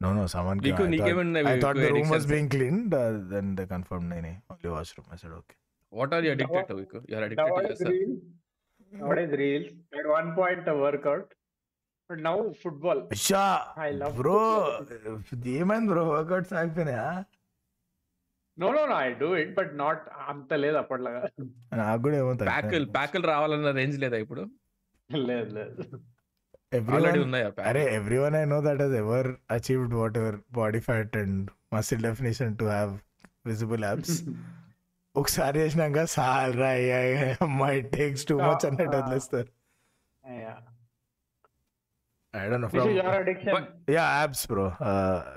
no someone నీకు నీకేమన్నా I thought the room was being cleaned. Uh, then they confirmed, nahi, nahi, only washroom. I said, okay. What are you addicted to వికు you are addicted to Nowadays your reels, nowadays reels. At one point a workout, but now football. Asha, I love bro. ఏమైంది bro workouts ఆగిపోయినాయా No, no, no. I do it, but not అంత లేదు అప్పట్లాగా నాకు కూడా ఏమో ప్యాకుల్ ప్యాకుల్ రావాలన్న range లేదా ఇప్పుడు లేదు లేదు ఆల్రెడీ ఉన్నాయా అరే everyone I know that has ever achieved whatever body fat and muscle definition to have visible abs [LAUGHS] ఒకసారి చేసినాక సాల్ రా అమ్మాయి టేక్స్ టూ మచ్ అన్నట్టు వదిలేస్తారు Yeah. I don't know This is from your addiction. Yeah abs bro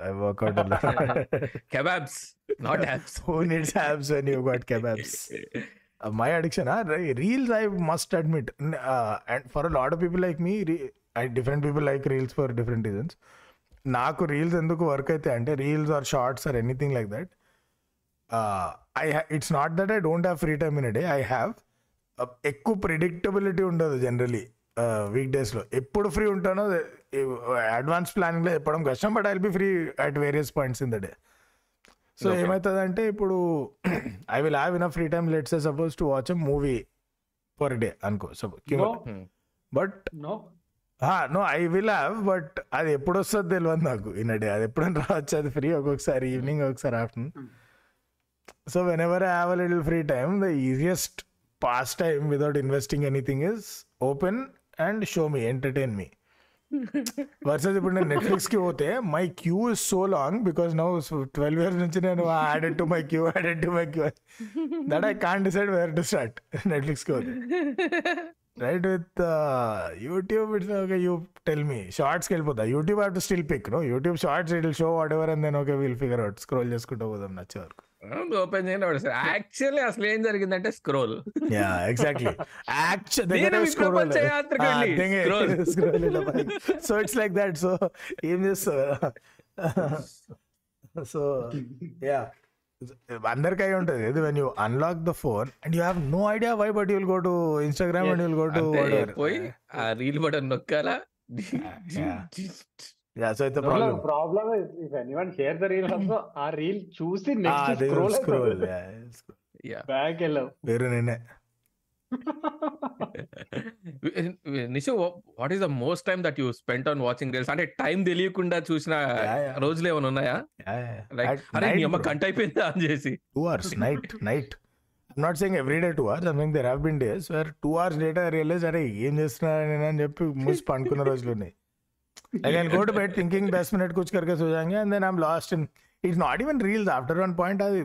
I work out [LAUGHS] kebabs not [LAUGHS] abs Who needs abs when you got kebabs? Uh, my addiction, huh? Re- reels, I must admit, N- uh, and for a lot of people like me, re- I, different people like reels for different reasons. నాకు reels ఎందుకు work అయితే అంటే reels or shorts or anything like that I it's not that I don't have free time in day I have ఎక్కువ predictability ఉండదు generally week డేస్లో ఎప్పుడు free ఉంటానో advance ప్లానింగ్లో చెప్పడం కష్టం but I be free at various points in the day so. ఏమవుతుందంటే ఇప్పుడు I will have in free time let's suppose to watch a movie per day అనుకో suppose but no. No I will have but అది ఎప్పుడు వస్తుందో తెలియదు నాకు. In day అది ఎప్పుడైనా రావచ్చు అది ఫ్రీ ఒక్కొక్కసారి ఈవినింగ్ ఒకసారి afternoon. So whenever I have a little free time the easiest pass time without investing anything is open and show me entertain me versus ఇప్పుడు నేను నెట్ఫ్లిక్స్కి పోతే my queue is so long because now twelve years నుంచి నేను added to my queue added to my queue that I can decide where to start నెట్ఫ్లిక్స్కి పోతే. [LAUGHS] Right with YouTube it's okay you tell me షార్ట్స్కి వెళ్ళిపోతా YouTube have to still pick no YouTube shorts it show whatever and then okay will figure out scroll చేసుకుంటూ పోదాం నచ్చే వరకు open చేయండి actually అసలు ఏం జరిగిందంటే scroll yeah exactly. Scroll. So it's like that so ఏం చేస్తావు సో యా అందరికి అయి ఉంటుంది. ఇది when you unlock the phone and you have no idea why but you'll go to Instagram and you'll go to పోయి ఆ reel button నొక్కాలా? yeah. Yeah. So it's No, problem no, problem. is if anyone shares the reel also, ఆ reel చూసి next scroll. Yeah back వెళ్ళావు వేరే నేనే. Nishu what is the most time that you spent on watching reels అంటే time తెలియకుండా చూసిన. రోజులు ఏమైనా ఉన్నాయా? లైక్ అరే నీ అమ్మ కంట అయిపోయిందా అని చేసి. Two hours night night I'm not saying every day two hours I mean there have been days where two hours later realize అరే ఏం చేస్తున్నా నేను? అని చెప్పి మూసి పండుకున్న రోజులు ఉన్నాయి like I go to bed thinking thus minute కుచ్ కరికే జాంగే and then I'm lost in it's not even reels after one point అది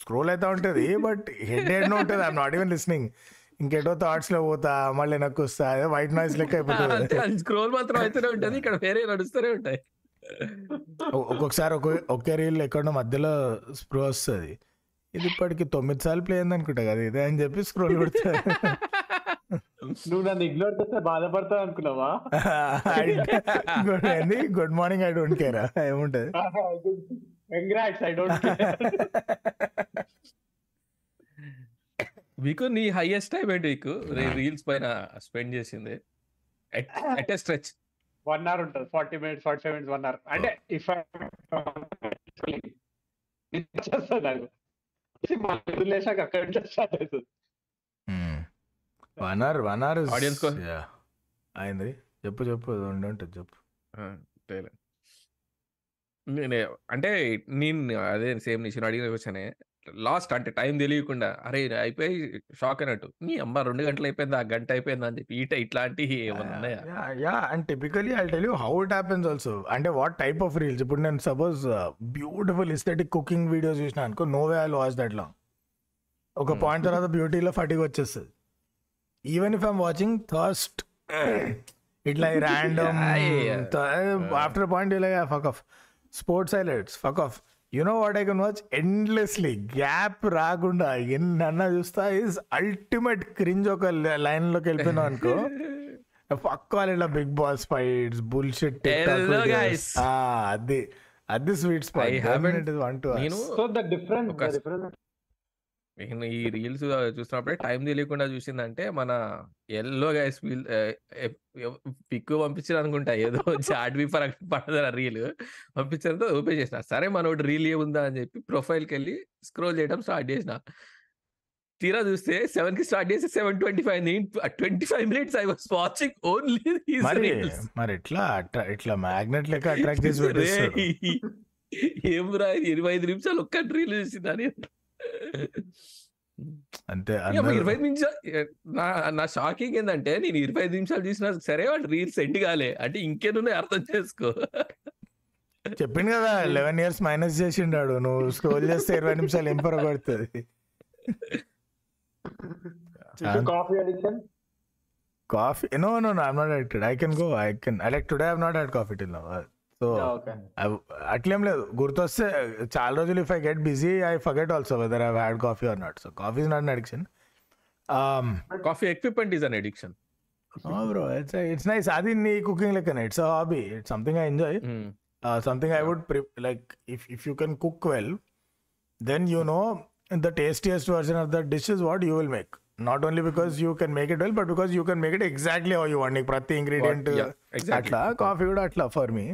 స్క్రోల్ అయితే ఉంటుంది బట్ హెడ్ హెడ్ ఉంటుంది. ఐఎమ్ నాట్ ఈవెన్ లిస్నింగ్ ఇంకెటో థాట్స్లో పోతా మళ్ళీ వెనక్కి వస్తా అదే వైట్ నాయిస్ లెక్క అయిపోతుంది స్క్రోల్ మాత్రం అయితేనే ఉంటది ఇక్కడ వేరే నడుస్తూనే ఉంటాయి. ఒక్కొక్కసారి ఒక్కొ ఒకే రీల్ ఎక్కడో మధ్యలో స్ప్రో వస్తుంది. ఇది ఇప్పటికి తొమ్మిది సార్లు ప్లే అయింది అనుకుంటా కదా ఇదే అని చెప్పి స్క్రోల్ కొడతా నువ్వు నన్ను ఇగ్నోర్ చేస్తే బాధపడతావు అనుకున్నావా? Good morning I don't care ఏముంటది? కంగ్రాట్స్ ఐ డోంట్ మీకు నీ హైయెస్ట్ టైం ఏంటి మీకు రీల్స్ పైన స్పెండ్ చేసింది. At stretch? వన్ అవర్ ఉంటుంది. Forty minutes forty five minutes one hour. అంటే ఇఫ్ చేస్తాను నాకు వదిలేసాక అక్కడ నుంచి స్టార్ట్ అవుతుంది one hour one hour Audience కో- అయింది. చెప్పు చెప్పు. ఉండి ఉంటుంది. చెప్పు. నేనే అంటే నేను అదే సేమ్ నేను అడిగిన క్వశ్చనే. లాస్ట్ అంటే టైం తెలియకుండా అరే అయిపోయి షాక్ అన్నట్టు నీ అమ్మ రెండు గంటలు అయిపోయింది ఆ గంట అయిపోయింది? అని చెప్పి ఈట ఇట్లాంటివి yeah and typically I tell you how it happens also అంటే వాట్ టైప్ ఆఫ్ రీల్స్ ఇప్పుడు నేను suppose beautiful aesthetic cooking videos చూసిన అనుకో no way I watch that long ఒక Hmm. పాయింట్ తర్వాత బ్యూటీలో ఫటిక్ వచ్చేస్తుంది. Even if I'm watching thirst ఇట్లా ర్యాండమ్. ఆఫ్టర్ పాయింట్ ఇలా fuck off sports highlights fuck off you know what I can watch endlessly gap రాకుండా ఎన్నన్నా చూస్తా. Is ultimate cringe ఒక లైన్లోకి వెళ్ళిపోయినావు అనుకో. [LAUGHS] పక్క ఇలా బిగ్ బాస్ ఫైట్స్ బుల్షిట్. అది అది sweet spot haven't- one two so the difference నేను ఈ రీల్స్ చూస్తున్నప్పుడే టైం తెలియకుండా చూసిందంటే మన ఎల్లో గైస్ పిక్ పంపించారు అనుకుంటా. ఏదో [LAUGHS] చాట్ బీఫర్ పడదు రీల్. పంపించడంతో ఓపెన్ చేసిన. సరే మనోడు రీల్ ఏముందా అని చెప్పి ప్రొఫైల్కి వెళ్ళి స్క్రోల్ చేయడం స్టార్ట్ చేసిన. తీరా చూస్తే సెవెన్కి స్టార్ట్ చేసి seven twenty five twenty five minutes I was watching only మరి మరి ఎట్లా అట్రా ఇట్లా మ్యాగ్నెట్ లెక్క అట్రాక్ట్ చేసి [LAUGHS] ఏం రా ఇరవై ఐదు నిమిషాలు ఒక్క రీల్ చూసిందని అంతే ఇరవై ఐదు నిమిషాలు నా నా షాకింగ్ ఏంటంటే నేను ఇరవై ఐదు నిమిషాలు చూసినా సరే వాడు రీల్స్ సెండ్ కాలే. అంటే ఇంకేనున్నాయి అర్థం చేసుకో. చెప్పింది కదా లెవెన్ ఇయర్స్ మైనస్ చేసిండాడు. నువ్వు స్క్రోల్ చేస్తే ఇరవై నిమిషాలు ఏం పడుతుంది coffee no no no I'm not addicted I can go I can like today I've not had coffee till no so అట్లేం లేదు గుర్తొస్తే చాలా రోజులు if I get busy I forget also whether I had coffee or not so coffee is not an addiction coffee equipment is an addiction bro it's it's nice అది నీ cooking లెక్కనే it's hobby it's something I enjoy uh, something I would pre- like if if you can cook well, then you know the tastiest version of that dish is what you will make. Not only because you can make it well, but because you can make it exactly how you want. Like ప్రతి exactly. అట్లా coffee కూడా అట్లా for me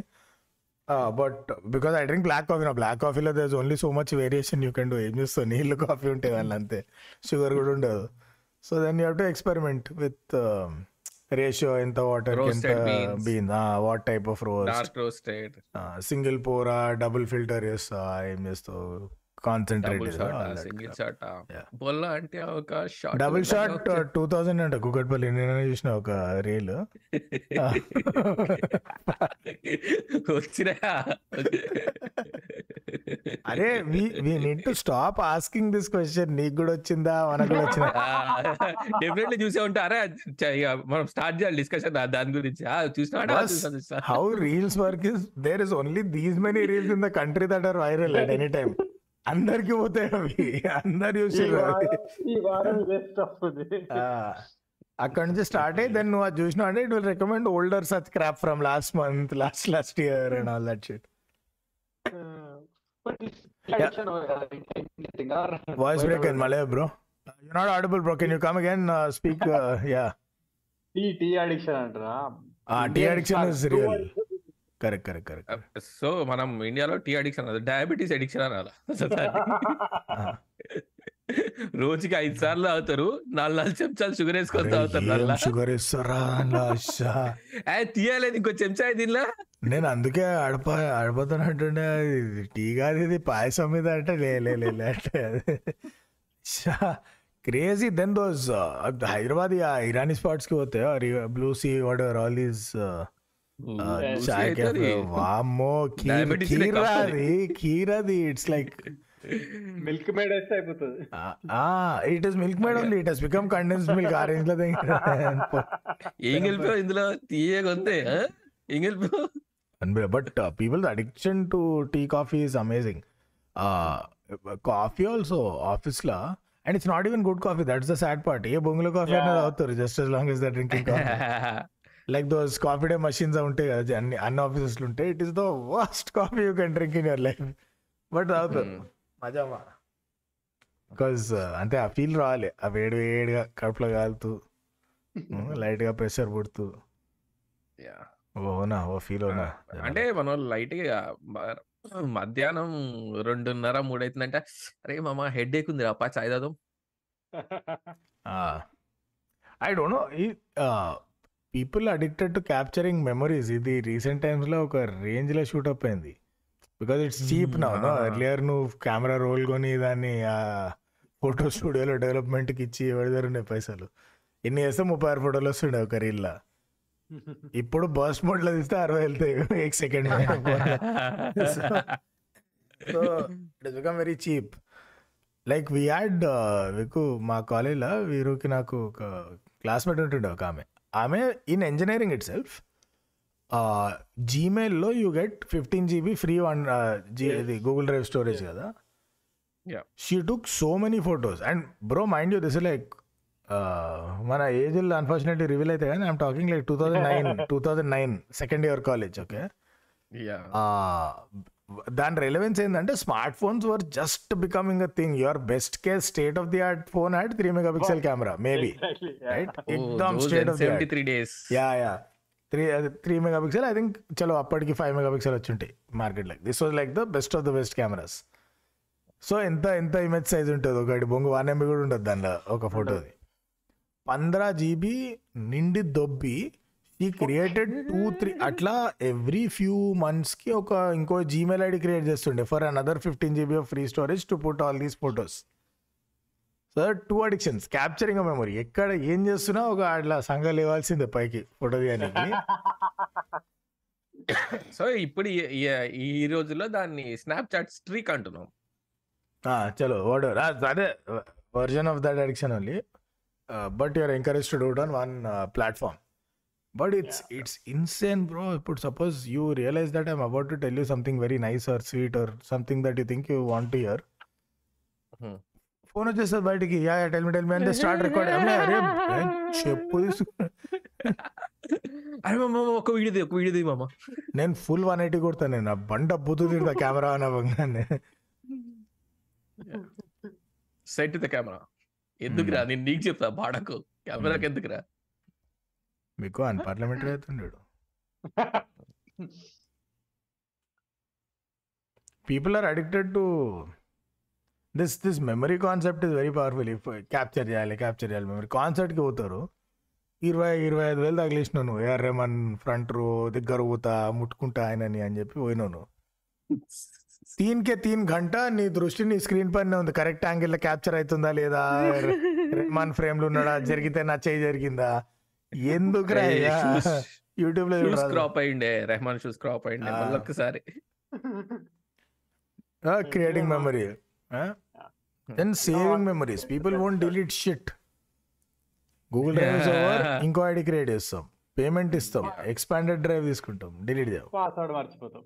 but because I drink black coffee నా black కాఫీలో there only so much variation you can do ఏం చేస్తావు? నీళ్ళు coffee ఉంటాయి వాళ్ళు అంతే. షుగర్ కూడా ఉండదు. So then you have to experiment with ratio ఎంత వాటర్ ఎంత. Bean what type of roast roasted single పోరా డబుల్ ఫిల్టర్ చేస్తా ఏం చేస్తావు? Concentrate single shot. బొల్ల అంటే ఒక shot double shot two thousand అంట కుకట్పల్లి నేను చూసిన ఒక రీల్ [LAUGHS] వచ్చినా? అరే we we need to stop asking this question నీకు కూడా వచ్చిందా? మనకు కూడా వచ్చిందా? [LAUGHS] డెఫినెట్లీ చూసే ఉంటారా మనం స్టార్ట్ చేయాలి డిస్కషన్ దాని గురించి. ఆ, చూసినాడా Boss, చూసా చూసా how reels work is there is only these many reels in the country that are viral at any time అందరికి పోతాయి అవి. అందరు ఈ చూసి వారం ఈ వారం వేస్ట్ వస్తుంది అక్కడ నుంచి స్టార్ట్ అయ్యి దెన్ నువ్వు అది చూసినావు అంటే it will recommend older such crap from last month last last year and all that shit voice break and మలే bro you not audible bro can you come again speak yeah tea tea addiction అంటారా? Tea addiction is real correct correct correct so మనం ఇండియాలో tea addiction diabetes addiction అనాల. రోజుకి ఐదు సార్లు తాగుతారు నాలుగు నాలుగు చెంచాలు షుగర్ వేసుకొని తాగుతారు షుగర్ ఏ, తీయాలేదు ఇంకో చెంచా దీనిలో నేను అందుకే అడప అడపతున్నట్టుండే టీ కాదు ఇది పాయసం మీద అంటే లే లే లే లే అంటే crazy. Then those Hyderabad Irani స్పాట్స్కి పోతే Blue Sea what all these వామ్మో కీర్ Diabetes కీర్ లెక్క వస్తది. అది కీర్ అది ఇట్స్ లైక్ మిల్క్ మేడ్ వేస్తే అయిపోతుంది. It is Milkmaid only it has become condense milk ఆ రేంజ్లో [LAUGHS] ఏం కలిపావు ఇందులో? తీయగా ఉంది ఆ? ఏం కలిపావు? But people's addiction to tea coffee is amazing coffee also ఆఫీస్లో and it's not even good coffee that's the sad part ఏ బొంగులో కాఫీ అనేది. అవుతారు just as long as the drinking coffee like those Coffee Day machines ఉంటాయి కదా అన్ని అన్ని offices ఉంటాయి it is the worst coffee you can drink in your life but తాగుతారు Hmm. మజామా బికాజ్ అంతే ఆ ఫీల్ రావాలి. ఆ వేడి వేడిగా కడుపులో కాలుతూ లైట్గా ప్రెషర్ పుడుతూ. ఓనా ఓ ఫీల్ ఓనా అంటే మనం లైట్గా మ- మధ్యాహ్నం రెండున్నర మూడు అవుతుందంటే అరే మామ హెడ్ ఏక్ ఉంది అప్పా చాయ్ తాదాం ఐ డోంట్ నో ఈ people addicted to capturing memories. ఇది రీసెంట్ టైమ్స్లో ఒక రేంజ్లో షూట్ అప్ అయింది because it's cheap now. Earlier నువ్వు కెమెరా రోల్ కొని దాన్ని ఫోటో స్టూడియోలో డెవలప్మెంట్కి ఇచ్చి ఎవరి ఉన్నాయి పైసలు? ఎన్ని చేస్తే ముప్పై ఆరు ఫోటోలు వస్తుండే ఒక రీల్లో. [LAUGHS] ఇప్పుడు బస్ మోడ్లో తీస్తే అరవై వెళ్తాయి ఎక్ second so it become very cheap like we had మీకు మా కాలేజ్లో వీరుకి నాకు ఒక క్లాస్మేట్ ఉంటుండే ఒక ఆమె. ఆమె in engineering itself జీమెయిల్లో you get fifteen GB free one G ఇది గూగుల్ డ్రైవ్ స్టోరేజ్ కదా. She took so many photos and bro mind you this like మన ఏజ్లో అన్ఫార్చునేట్లీ రివీల్ అయితే కానీ I'm talking like two thousand nine two thousand nine second year college okay దాని relevance ఏంటంటే smartphones were just becoming a thing your best case state of the art phone had three mega pixel camera maybe right ఎక్దమ్ state of the three days yeah yeah three three mega pixel I think చలో అప్పటికి five mega pixel వచ్చి ఉంటాయి market like this was like the best of the best cameras so ఎంత ఎంత image size ఉంటుంది ఒకటి బొంగు one MB కూడా ఉంటుంది దానిలో ఒక ఫోటోది పంద్రా జీబీ నిండి దొబ్బి ఈ క్రియేటెడ్ టూ త్రీ అట్లా ఎవ్రీ ఫ్యూ మంత్స్కి ఒక ఇంకో జీమెయిల్ ఐడి క్రియేట్ చేస్తుండే for another fifteen GB of free storage to put all these photos so two addictions capturing a memory ఎక్కడ ఏం చేస్తున్నా ఒక అట్లా సంఘం లేవాల్సిందే పైకి ఫోటో తీయడానికి. సో ఇప్పుడు ఈ- రోజుల్లో దాన్ని స్నాప్చాట్ స్ట్రీక్ అంటున్నాం. చలో వాట్ అదే version of that addiction only but you're encourage to do on one platform but it's it's insane bro ఇప్పుడు suppose you realize that I'm about to tell you something very nice or sweet or something that you think you want to hear Hmm. Phone వచ్చేస్తుంది బయటికి. Yeah tell me tell me అంటే start record అరే చెప్పు అరే మామ ఒక video ఒక video మామ. నేను ఫుల్ వన్ ఎయిటీ కొడతాను నేను ఆ బండ బుద్ధు తిడతా కెమెరా అనవంగానే సెట్ ద కెమెరా ఎందుకురా? నేను నీకు చెప్తా బాడకు. కెమెరాకి ఎందుకురా మీకు unparliamentary అవుతుండడు people are addicted to this this memory concept is very powerful if capture చేయాలి క్యాప్చర్ చేయాలి మెమరీ కాన్సర్ట్కి పోతారు. ఇరవై ఇరవై ఐదు వేలు తగిలిసినావు నువ్వు ఏఆర్ రెమన్ ఫ్రంట్ రో దగ్గర పోతా ముట్టుకుంటా ఆయనని అని చెప్పి పోయినాను తీన్కే తీన్ గంట నీ దృష్టి నీ స్క్రీన్ పైన ఉంది. కరెక్ట్ యాంగిల్లో క్యాప్చర్ అవుతుందా లేదా? రెహమాన్ ఫ్రేమ్లో ఉన్నాడా? జరిగితే నా చేయి జరిగిందా? ఎందుకు యూట్యూబ్లో షూస్. క్రాప్ అయ్యిండే రెహమాన్ షూస్ క్రాప్ అయ్యిండే. మళ్ళీ ఒక్కసారి creating memory then saving memories people won't delete shit Google drive over ఇంకో ఐడి క్రియేట్ చేస్తాం. పేమెంట్ ఇస్తాం. ఎక్స్పాండెడ్ డ్రైవ్ తీసుకుంటాం. డిలీట్ చేయం. పాస్వర్డ్ మర్చిపోతాం.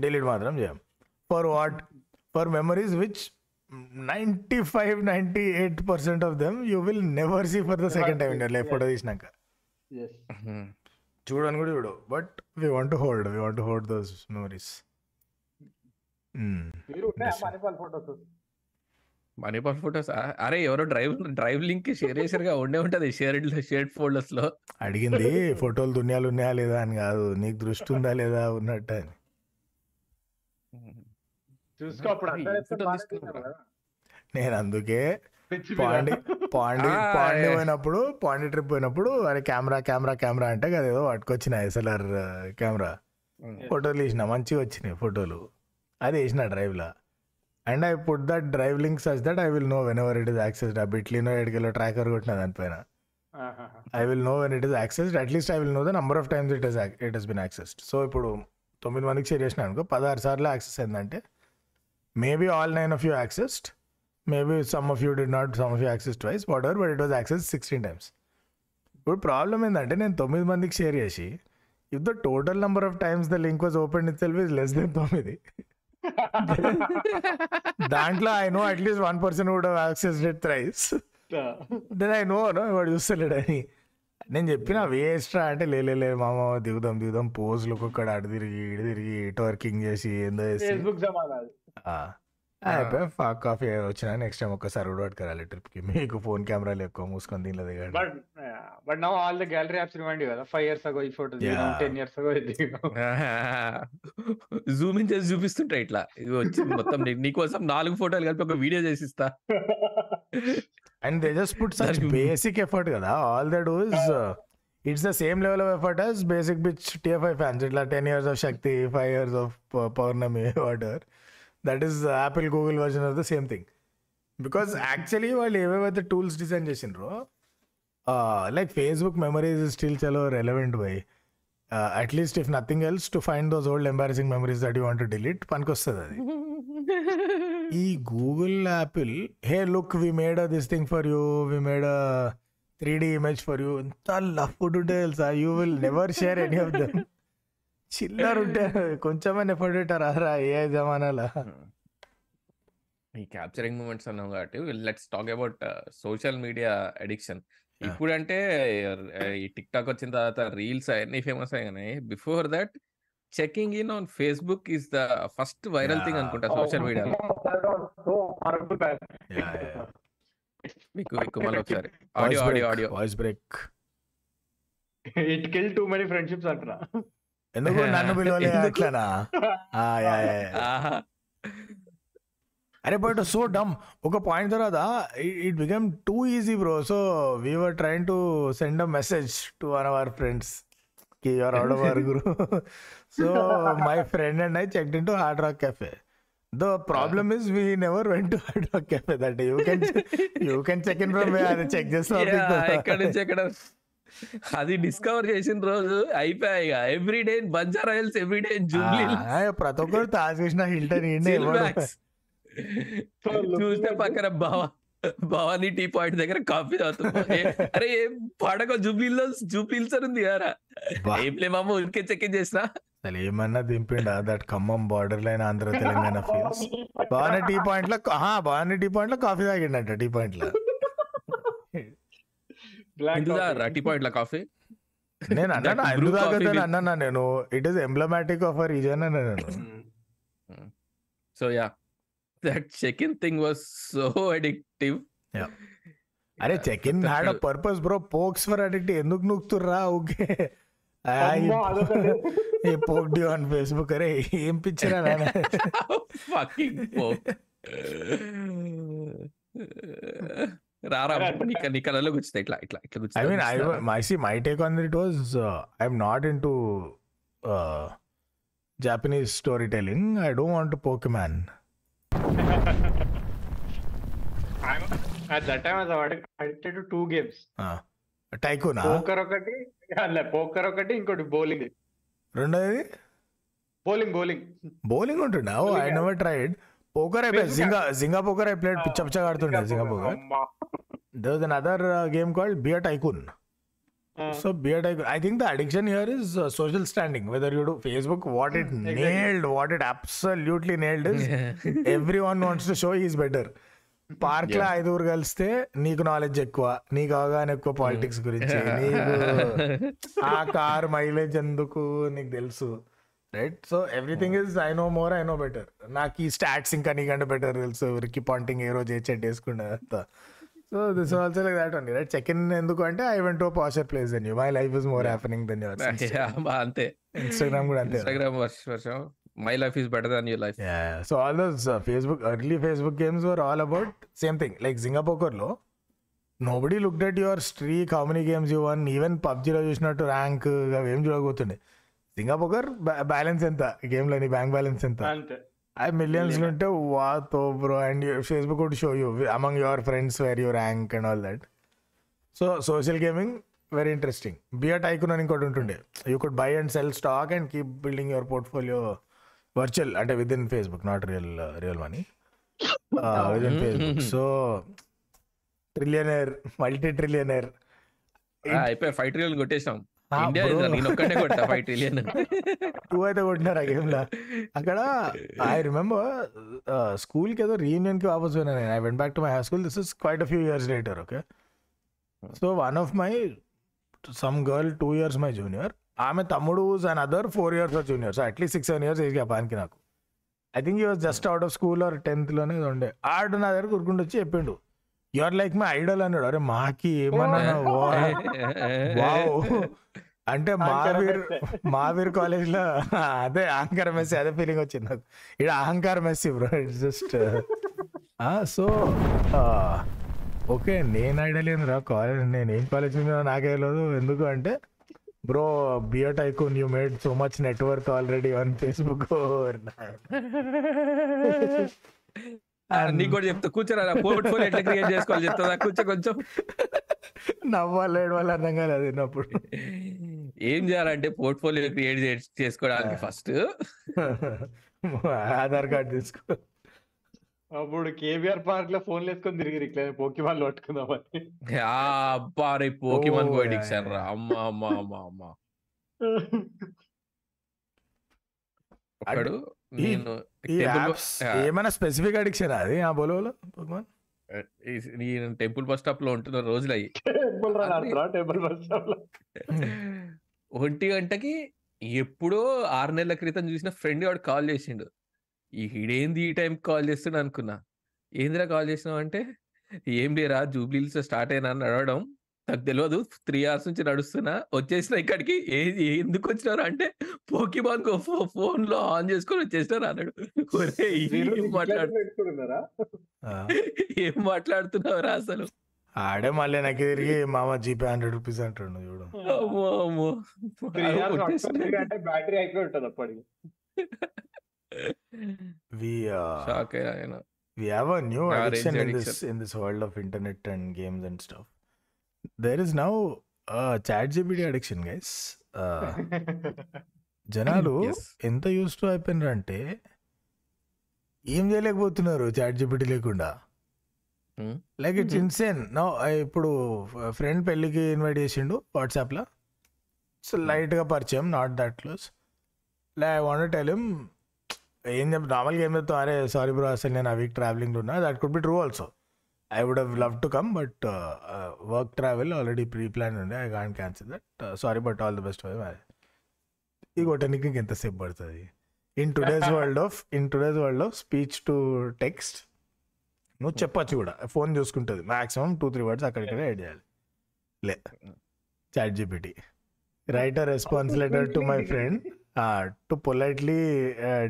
డిలీట్ మాత్రం చేయం. For what for memories which ninety five ninety eight percent of them you will never see for the second time in life photo తీసినాక. ఎస్ చూడని కూడా చూడు. But we want hold we want hold those memories Manipal photos అరే ఎవరో drive drive link share చేసారుగా ఉండే ఉంటది షేర్డ్ షేర్డ్ ఫోల్డర్స్లో. అడిగింది ఫోటోలు దునియాలు ఉన్నాయా లేదా? అని కాదు నీకు దృష్టి ఉందా లేదా? ఉన్నట్టు అని. చూసుకో అప్పుడు. నేను అందుకే పాండి. పాండి పాండి. పోయినప్పుడు పాండి ట్రిప్ పోయినప్పుడు అరే కెమెరా కెమెరా కెమెరా అంటే కదా ఏదో పట్టుకొచ్చిన ఎస్ఎల్ఆర్ కెమెరా. ఫోటోలు తీసిన మంచిగా వచ్చినాయి ఫోటోలు. అది వేసిన డ్రైవ్లో. And I put that drive link such that I will know whenever it is accessed. ఆ బిట్లీనో ఎడికెళ్ళో ట్రాకర్ కొట్టిన దానిపైన. I will know when it is accessed. At least I will know the number of times it is it has been accessed. So ఇప్పుడు తొమ్మిది మందికి share చేసిన అనుకో పదహారు సార్లు యాక్సెస్ అయిందంటే maybe all nine of you accessed. Maybe some of you did not some of you accessed twice whatever but it was accessed 16 times. ఇప్పుడు problem ఏంటంటే నేను తొమ్మిది మందికి షేర్ చేసి if the total number of times the link was open itself is less than తొమ్మిది. దాంట్లో I know at least one person would access it thrice then I know no వాడు చూస్తలేడని నేను చెప్పిన వేస్ట్ రా అంటే లే లే, లే మామ దిగుదాం దిగుదాం పోజులు ఒక్కొక్కడ అటు తిరిగి ఇటు తిరిగి ఇటు వర్కింగ్ చేసి. ఏందో ఫేస్బుక్ అయిపోయి ఫాక్ కాఫీ వచ్చిన నెక్స్ట్ టైం ఒక్కసారి రోడ్ పట్టుకురాలి ట్రిప్కి. మీకు ఫోన్ కెమెరాలు ఎక్కువ మూసుకొని దీనిలో దిగండి. But but now all the gallery apps remind కదా. ఫైవ్ ఇయర్స్ అగో ఈ ఫోటో. టెన్ ఇయర్స్ అగో ఇది దిగాం జూమ్ ఇన్ చేసి చూపిస్తుంటా ఇట్లా. ఇది వచ్చింది మొత్తం నీ- నీకోసం నాలుగు ఫోటోలు కలిపి ఒక video చేసిస్తా. And they just put such basic effort కదా. All the do is it's the same level of effort as basic bitch TFI fans ఇట్లా ten years of Shakti five years of Pournami water that is Apple Google version of the same thing because actually వాళ్ళు ఏవేవైతే tools design చేసిండ్రో like Facebook memories still చాలా relevant by at least if nothing else to find those old embarrassing memories that you want delete పనికొస్తుంది అది. ఈ Google Apple hey look we made this thing for you we made three D image for you ఎంత లఫ్ to తెలుసా you will never share any of them చిల్లర ఉంటే కొంచెమైనా effort పెట్టారా? రా ఏ జమానాలా? ఈ క్యాప్చరింగ్ మూమెంట్స్ అన్నాం కాబట్టి let's talk about social media addiction. ఇప్పుడంటే uh, ఈ టిక్ టాక్ వచ్చిన తర్వాత రీల్స్ అవన్నీ ఫేమస్ అయినాయి before that checking in on Facebook is the first viral thing Yeah. అనుకుంటా సోషల్ మీడియాలో మీకు మీకు మళ్ళీ ఒకసారి. Audio audio audio voice break it kill too many friendships అంటున్నా. ఎందుకు నన్ను పిలవలే ఎందుకు? అట్లనా. అరే బట్ సో డమ్ ఒక పాయింట్ తర్వాత it become too easy bro so we were trying to send a message to one our ఫ్రెండ్స్కి your out of our Guru so my friend and I checked in to Hard Rock Cafe the problem is we never went to Hard Rock Cafe that you can you can check in from అది check ఎక్కడ? అది discover చేసిన రోజు అయిపోయాయి every day Banjara Hills every day Jubilee చేస్తా ప్రతి ఒక్కరు Taj Krishna Hilton చూస్తే పక్కన బావా భవానీ టీ పాయింట్ దగ్గర కాఫీ తాగుతున్నా ఏ- అరే ఏం పాడక జూబ్లీలో జూబ్లీల్స్ అని ఉంది కదా. ఏం లేమమ్మ ఉరికే చెక్ చేసిన? అసలు ఏమన్నా దింపిండా? That Khammam border line Andhra Telangana [LAUGHS] feels బాగానే టీ పాయింట్లో బాగానే టీ పాయింట్లో కాఫీ తాగిండంట టీ పాయింట్లో ఎందుకు తాగరా టీ పాయింట్లో కాఫీ నేను అన్నాను That ఎందుకు brew coffee తాగుతాను with- అన్నా నేను it is emblematic of a reason అని నేను so yeah that check in thing was so addictive అరే check in had a purpose bro pokes for addict ఎందుకు నూకుతుర్రా okay poke due on Facebook అరే ఏం పిచ్చరా నాన్న ఫకింగ్ రారా నీ నీ కళ్ళలో గుచ్చుతాయి ఇట్లా ఇట్లా ఇట్లా I mean, I గుచ్చుతాయి my see my take on it was uh, I'm not into uh, Japanese storytelling. I don't want to Pokemon. At that time, I was addicted to two games. Uh, Tycoon, poker ఒకటి poker ఒకటి ఇంకోటి bowling రెండోది bowling bowling bowling ఉంటుండే oh I never tried poker అయిపోయి Zynga Zynga poker అయిపోయాడు పిచ్చ పిచ్చ ఆడుతుండే Zynga poker there is other game call Beer Tycoon so Beer Tycoon I think the addiction here is social standing whether you do Facebook what it nailed what it absolutely nailed is everyone wants to show is better పార్క్లో ఐదుగురు కలిస్తే నీకు knowledge ఎక్కువ నీకు అవగాహన ఎక్కువ politics గురించి [LAUGHS] ఆ కార్ మైలేజ్ ఎందుకు నీకు తెలుసు. Right so everything is I know more I know better నాకు ఈ స్టాట్స్ ఇంకా నీకంటే బెటర్ తెలుసు. రిక్కి పాంటింగ్ ఏ రోజు ఏ చెడ్ వేసుకునే అంతా so this also like that only right in ఎందుకు అంటే I went to posher place than you my life is more happening than your అంతే. ఇన్స్టాగ్రామ్ కూడా అంతే. ఇన్స్టాగ్రామ్ వర్షం my life is better than your life Yeah, yeah. So all those uh, Facebook early Facebook games were all about same thing. Like Singapore లో nobody looked at your streak, how many games you won, even PUBG లో చూసినట్టు rank అవేం చూడకపోతుండే Singapore balance ఎంత? గేమ్లోని bank balance ఎంత? ఆ millions ఉంటే వా తో bro and Facebook would show you among your friends where you rank and all that so social gaming very interesting Beer Tycoon అని ఇంకోటి ఉంటుండే. You could buy and sell stock and keep building your portfolio virtual అంటే with in Facebook not real real money with in Facebook so trillionaire multi trillionaire అయిపోయి five trillion కొట్టేసాం ఇండియా ఏందిరా, నేను ఒక్కడే కొట్టా ఫైవ్ ట్రిలియన్ టూ అయితే కొట్టినారు ఆ గేమ్లో. అక్కడ ఐ రిమెంబర్ స్కూల్కి ఏదో రీయూనియన్కి వాపస్ పోయినా నేను. I went back to my high school this is quite a few years later okay so one of my some girl two years my junior ఆమె తమ్ముడు and other four years of junior so at least six seven years age గ్యాపానికి నాకు. I think you was just out of school or టెన్త్లోనే ఏదో ఉండే. ఆడు నా దగ్గర కూరుకుంటూ వచ్చి చెప్పిండు. You are like my idol అన్నాడు. అరే మాకి ఏమన్నా అంటే [LAUGHS] మావీర్ మావీర్ కాలేజ్లో అదే అహంకారం మెస్సి అదే ఫీలింగ్ వచ్చింది నాకు. ఇక్కడ అహంకారం messy bro it's just so okay నేను ఐడియా లేదు రా కాలేజ్ నేను ఏం కాలేజ్ నాకే లేదు ఎందుకు అంటే bro Beer Tycoon you made so much network already on Facebook నీకు కూడా చెప్తా. కూర్చోరా పోర్ట్ఫోలియో ఎట్లా క్రియేట్ చేసుకోవాలి చెప్తా కూర్చో కొంచెం. నవ్వాలి ఏడవాలి అర్థం కాలేదు విన్నప్పుడు. ఏం చేయాలంటే పోర్ట్ఫోలియో క్రియేట్ చేసుకోవడానికి ఫస్ట్ ఆధార్ కార్డ్ తీసుకో. అప్పుడు కేబిఆర్ పార్క్లో ఫోన్లు వేసుకొని తిరిగి ఇట్లా పోకి వాళ్ళు పట్టుకుందామని అబ్బా రే పోకిమాన్ గో yeah, అడిక్షన్ రా. అమ్మా అమ్మా [LAUGHS] నేను ఏమైనా స్పెసిఫిక్ అడిక్షన్ అది ఆ బోలో నేను టెంపుల్ బస్ స్టాప్లో ఉంటున్న రోజులు అయ్యి టెంపుల్ బస్ స్టాప్లో ఒంటి గంటకి ఎప్పుడో ఆరు నెలల క్రితం చూసిన ఫ్రెండ్ వాడు కాల్ చేసిండు. ఈ హిడేంది ఈ టైం కాల్ చేస్తుండు అనుకున్నా. ఏందిరా కాల్ చేసినావు అంటే ఏం లేరా జూబ్లీస్ స్టార్ట్ అయినా అని నడవడం నాకు తెలియదు త్రీ అవర్స్ నుంచి నడుస్తున్నా. వచ్చేసిన ఇక్కడికి ఎందుకు వచ్చినారు అంటే పోకిమాన్ ఫోన్లో ఆన్ చేసుకొని వచ్చేసినారు అన్నాడు. ఏం మాట్లాడు? పెట్టుకున్నారా? ఏం మాట్లాడుతున్నావురా అసలు? ఆడే మళ్ళీ నాకు తిరిగి మామ జీపే హండ్రెడ్ రూపీస్ అంటుండు చూడు. బ్యాటరీ అయిపోయి ఉంటుంది అప్పటికి. వి షాక్ ఆయన we have a new Yeah, addiction range in this addiction. in this world of internet and now a chat gpt addiction guys. Uh, [LAUGHS] జనాలు. ఎంత యూస్ టు అయిపోయినారు అంటే ఏం చేయలేకపోతున్నారు చాట్ జీపీటీ లేకుండా. లైక్ ఇట్స్ ఇన్సేన్ నో ఇప్పుడు friend పెళ్ళికి invite చేసిండు వాట్సాప్లో సో లైట్గా పరిచయం నాట్ దట్ క్లోజ్ లే ఐ వాంట్ టెల్ హిమ్ ఏం చెప్ నార్మల్గా ఏం చెప్తాం అరే సారీ బ్రో అసలు నేను ఆ వీక్ ట్రావెలింగ్లో ఉన్నా. That could be true also I would have love to come but work travel already pre plan ఉండే I can cancel that sorry but all the best for marriage ఈ కొట్టడానికి నీకు ఎంతసేపు పడుతుంది? In today's world of in today's world of speech to text నువ్వు చెప్పచ్చు కూడా. Phone చూసుకుంటుంది. మాక్సిమం టూ త్రీ వర్డ్స్ అక్కడికనే యాడ్ చేయాలి. లే ChatGPT write a response letter to my friend to politely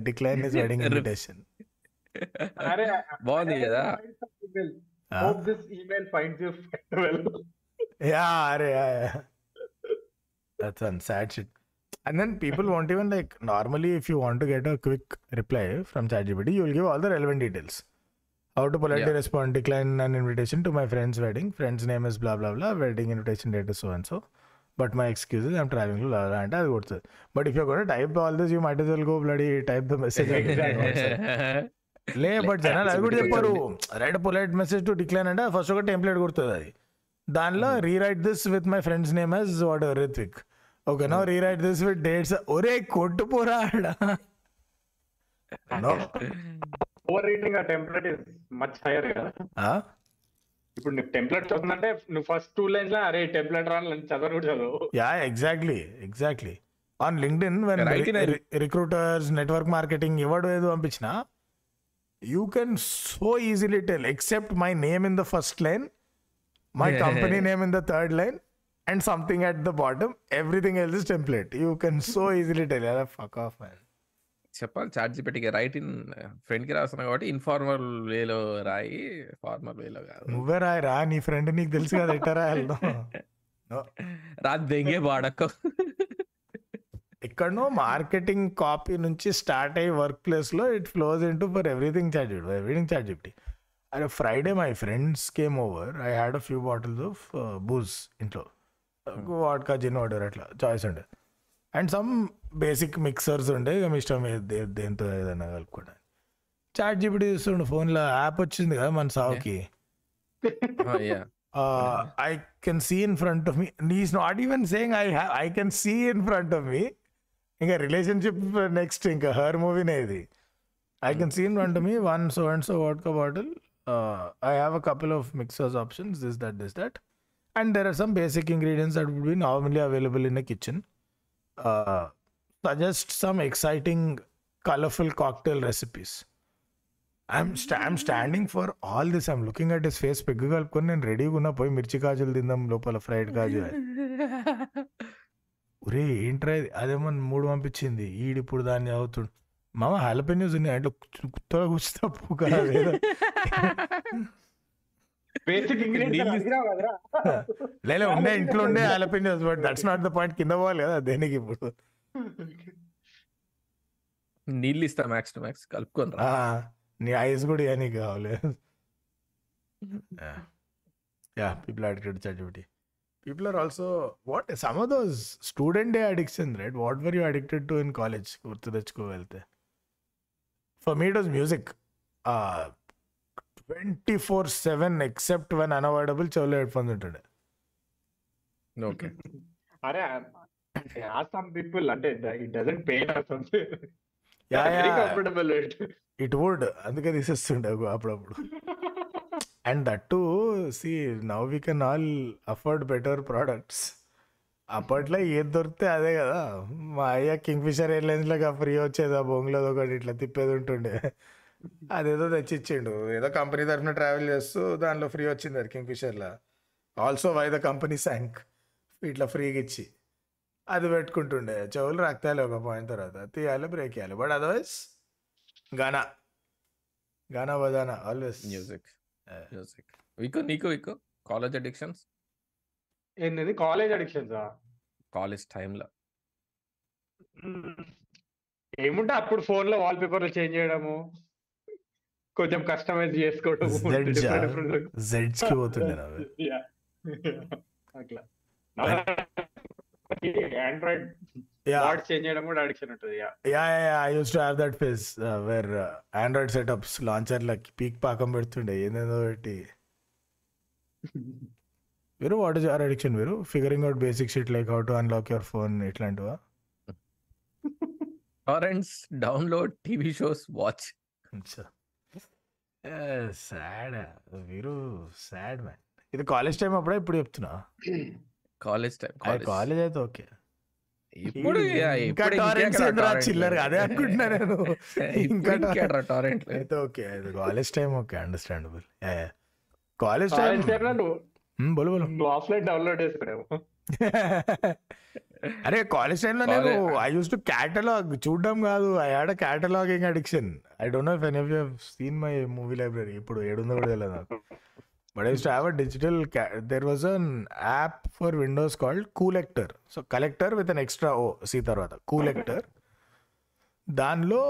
decline his wedding invitation అరే బాగుంది కదా? Hope ah. this email finds you well. yeah, yeah, yeah. That's some sad shit. And then people won't even like normally if you want to get a quick reply from ChatGPT, you will give all the relevant details. How to politely yeah. respond, decline an invitation to my friend's wedding. Friend's name is blah blah blah. Wedding invitation date is so and so. But my excuse is I'm traveling to blah blah and I'll go to. But if you're gonna type all this, you might as well go bloody type the message. [LAUGHS] [LAUGHS] లే but జనాలు అది కూడా చెప్పారు right polite message to decline అంటే first ఒక template కొడుతుంది అది. దానిలో rewrite this with my friend's name as whatever Ritvik okay no rewrite this with dates ఒరే కొట్టు పోరా ఆడ. No. ఓవర్ రీడింగ్ ఆ టెంప్లెట్ ఇస్ మచ్ హైయర్ కదా? ఇప్పుడు నీకు టెంప్లెట్ చదువుతుందంటే నువ్వు ఫస్ట్ టూ లైన్స్లో అరే టెంప్లెట్ రాని చదవరు కూడా చదువు yeah exactly exactly on LinkedIn recruiters network marketing ఎవడు ఏదో పంపించిన you can so easily tell except my name in the first line my company name in the third line and something at the bottom everything else is template you can so easily tell fuck off man చెప్పాలి charge పెట్టికి right in friend కి రాస్తున్నా కాబట్టి informal వేలో రాయి formal వేలో కాదు నువ్వే రాయరా నీ ఫ్రెండ్ నీకు తెలుసు కదా ఎట్ట రాయాలి [LAUGHS] రాదు దెంగే బాడక్క ఎక్కడనో మార్కెటింగ్ కాపీ నుంచి స్టార్ట్ అయ్యి వర్క్ ప్లేస్లో it flows in to for everything charge everything charge fifty అరే Friday my friends came over. I had a few bottles of booze ఇంట్లో. వాడ్కా జిన్ వాటర్ అట్లా చాయిస్ ఉండే. అండ్ సమ్ బేసిక్ మిక్సర్స్ ఉండే ఇక మీ ఇష్టం దేంతో ఏదైనా కలుపుకోవడానికి. చాట్ జీపీటీ చూస్తుండే ఫోన్లో యాప్ వచ్చింది కదా మన సావుకి. Yeah I can see in front of me is not even saying I I can see in front of me. ఇంకా రిలేషన్షిప్ నెక్స్ట్ ఇంకా హర్ మూవీనే ఇది. I can seen in front me one so and so vodka bottle I have a couple of mixers options this that this that and there are some basic ingredients that would be normally available in a kitchen suggest some exciting colourful cocktail recipes I'm I'm standing for all this I'm looking at his face peg కలుపుకొని నేను రెడీగా ఉన్నా పోయి మిర్చి కాజులు తిందాం లోపల fried కాజు ఒరే ఏంట్రా అదేమో మూడు పంపించింది. ఈడు ఇప్పుడు దాన్ని అవుతుడు మామ హాలపెన్యూస్ ఉన్నాయి. అంటే కుత్తగా కూర్చి తప్పు కదా లేలే ఉండే ఇంట్లో ఉండే jalapenos but that's not the point. కింద పోవాలి కదా దేనికి ఇప్పుడు? నీళ్ళు ఇస్తా మ్యాక్స్ టు మ్యాక్స్ కలుపుకొని రా. నీ ఐస్ కూడా ఇవన్నీ కావాలి. [LAUGHS] Yeah people addicted chat people are also what some of those student day addiction right what were you addicted to in college గుర్తు తెచ్చుకో వెళ్తే for me it was music twenty four seven except one unavoidable చెవులో headphones ఉంటుండే okay అరే some people అంటే it doesn't pay yeah very yeah comfortable it would అందుకే తీసేస్తుండే అప్పుడప్పుడు [LAUGHS] and that to see now we can all afford better products. అప్పట్లో ఏది దొరికితే అదే కదా. మా అయ్య కింగ్ ఫిషర్ ఎయిర్లైన్స్లో ఫ్రీ వచ్చేది ఆ బొంగులో ఒకటి ఇట్లా తిప్పేది ఉంటుండే. అదేదో తెచ్చిచ్చిండు. ఏదో కంపెనీ తరఫున ట్రావెల్ చేస్తూ దానిలో ఫ్రీ వచ్చింది అది కింగ్ ఫిషర్లో ఆల్సో వై ద కంపెనీ శాంక్ ఇట్లా ఫ్రీగా ఇచ్చి. అది పెట్టుకుంటుండే. చెవులు రక్తాలి ఒక పాయింట్ తర్వాత. తీయాలి బ్రేక్ చేయాలి బట్ అదర్వైజ్ గానా గానా బజానా ఆల్వేస్. మ్యూజిక్. మ్యూజిక్ వికో నీకు వికో కాలేజ్ అడిక్షన్స్ ఏంది కాలేజ్ అడిక్షన్స్ కాలేజ్ టైంలో ఏముంటే అప్పుడు ఫోన్లో వాల్ పేపర్లు చేంజ్ చేయడము. కొంచెం కస్టమైజ్ చేసుకోవడం జెడ్స్కి పోతుండే అవి [LAUGHS] అట్లా. ఆండ్రాయిడ్ [LAUGHS] వాట్ చేంజ్ చేయడం కూడా అడిక్షన్ ఉంటుంది yeah yeah I used to have that phase where Android setups లాంచర్లకి peak పాకం పెడుతుండే. ఏందేదో పెట్టి [LAUGHS] Veeru what is your addiction Veeru? Figuring out basic shit like how to unlock your phone ఇట్లాంటివా? Torrents download TV shows watch sad Veeru sad man ఇది college time అప్పుడే ఇప్పుడు చెప్తున్నా? College time college అయితే okay ఇప్పుడు చిల్లర. అదే అనుకుంటున్నా నేను. [LAUGHS] ఇంకా లేదు. అయితే okay college time okay understandable college time బోలు బోలు. Offline download చేసుకునేవు. [LAUGHS] అరే కాలేజ్ టైంలో నేను ఐ యూస్ టు క్యాటలాగ్ చూడడం కాదు I had a cataloguing addiction I don't know if any of you seen my movie library ఇప్పుడు ఏడుందో కూడా తెలియదు నాకు. [LAUGHS] But I used to have a digital there was an app for Windows called Coollector so collector with an extra O see తర్వాత Coollector దానిలో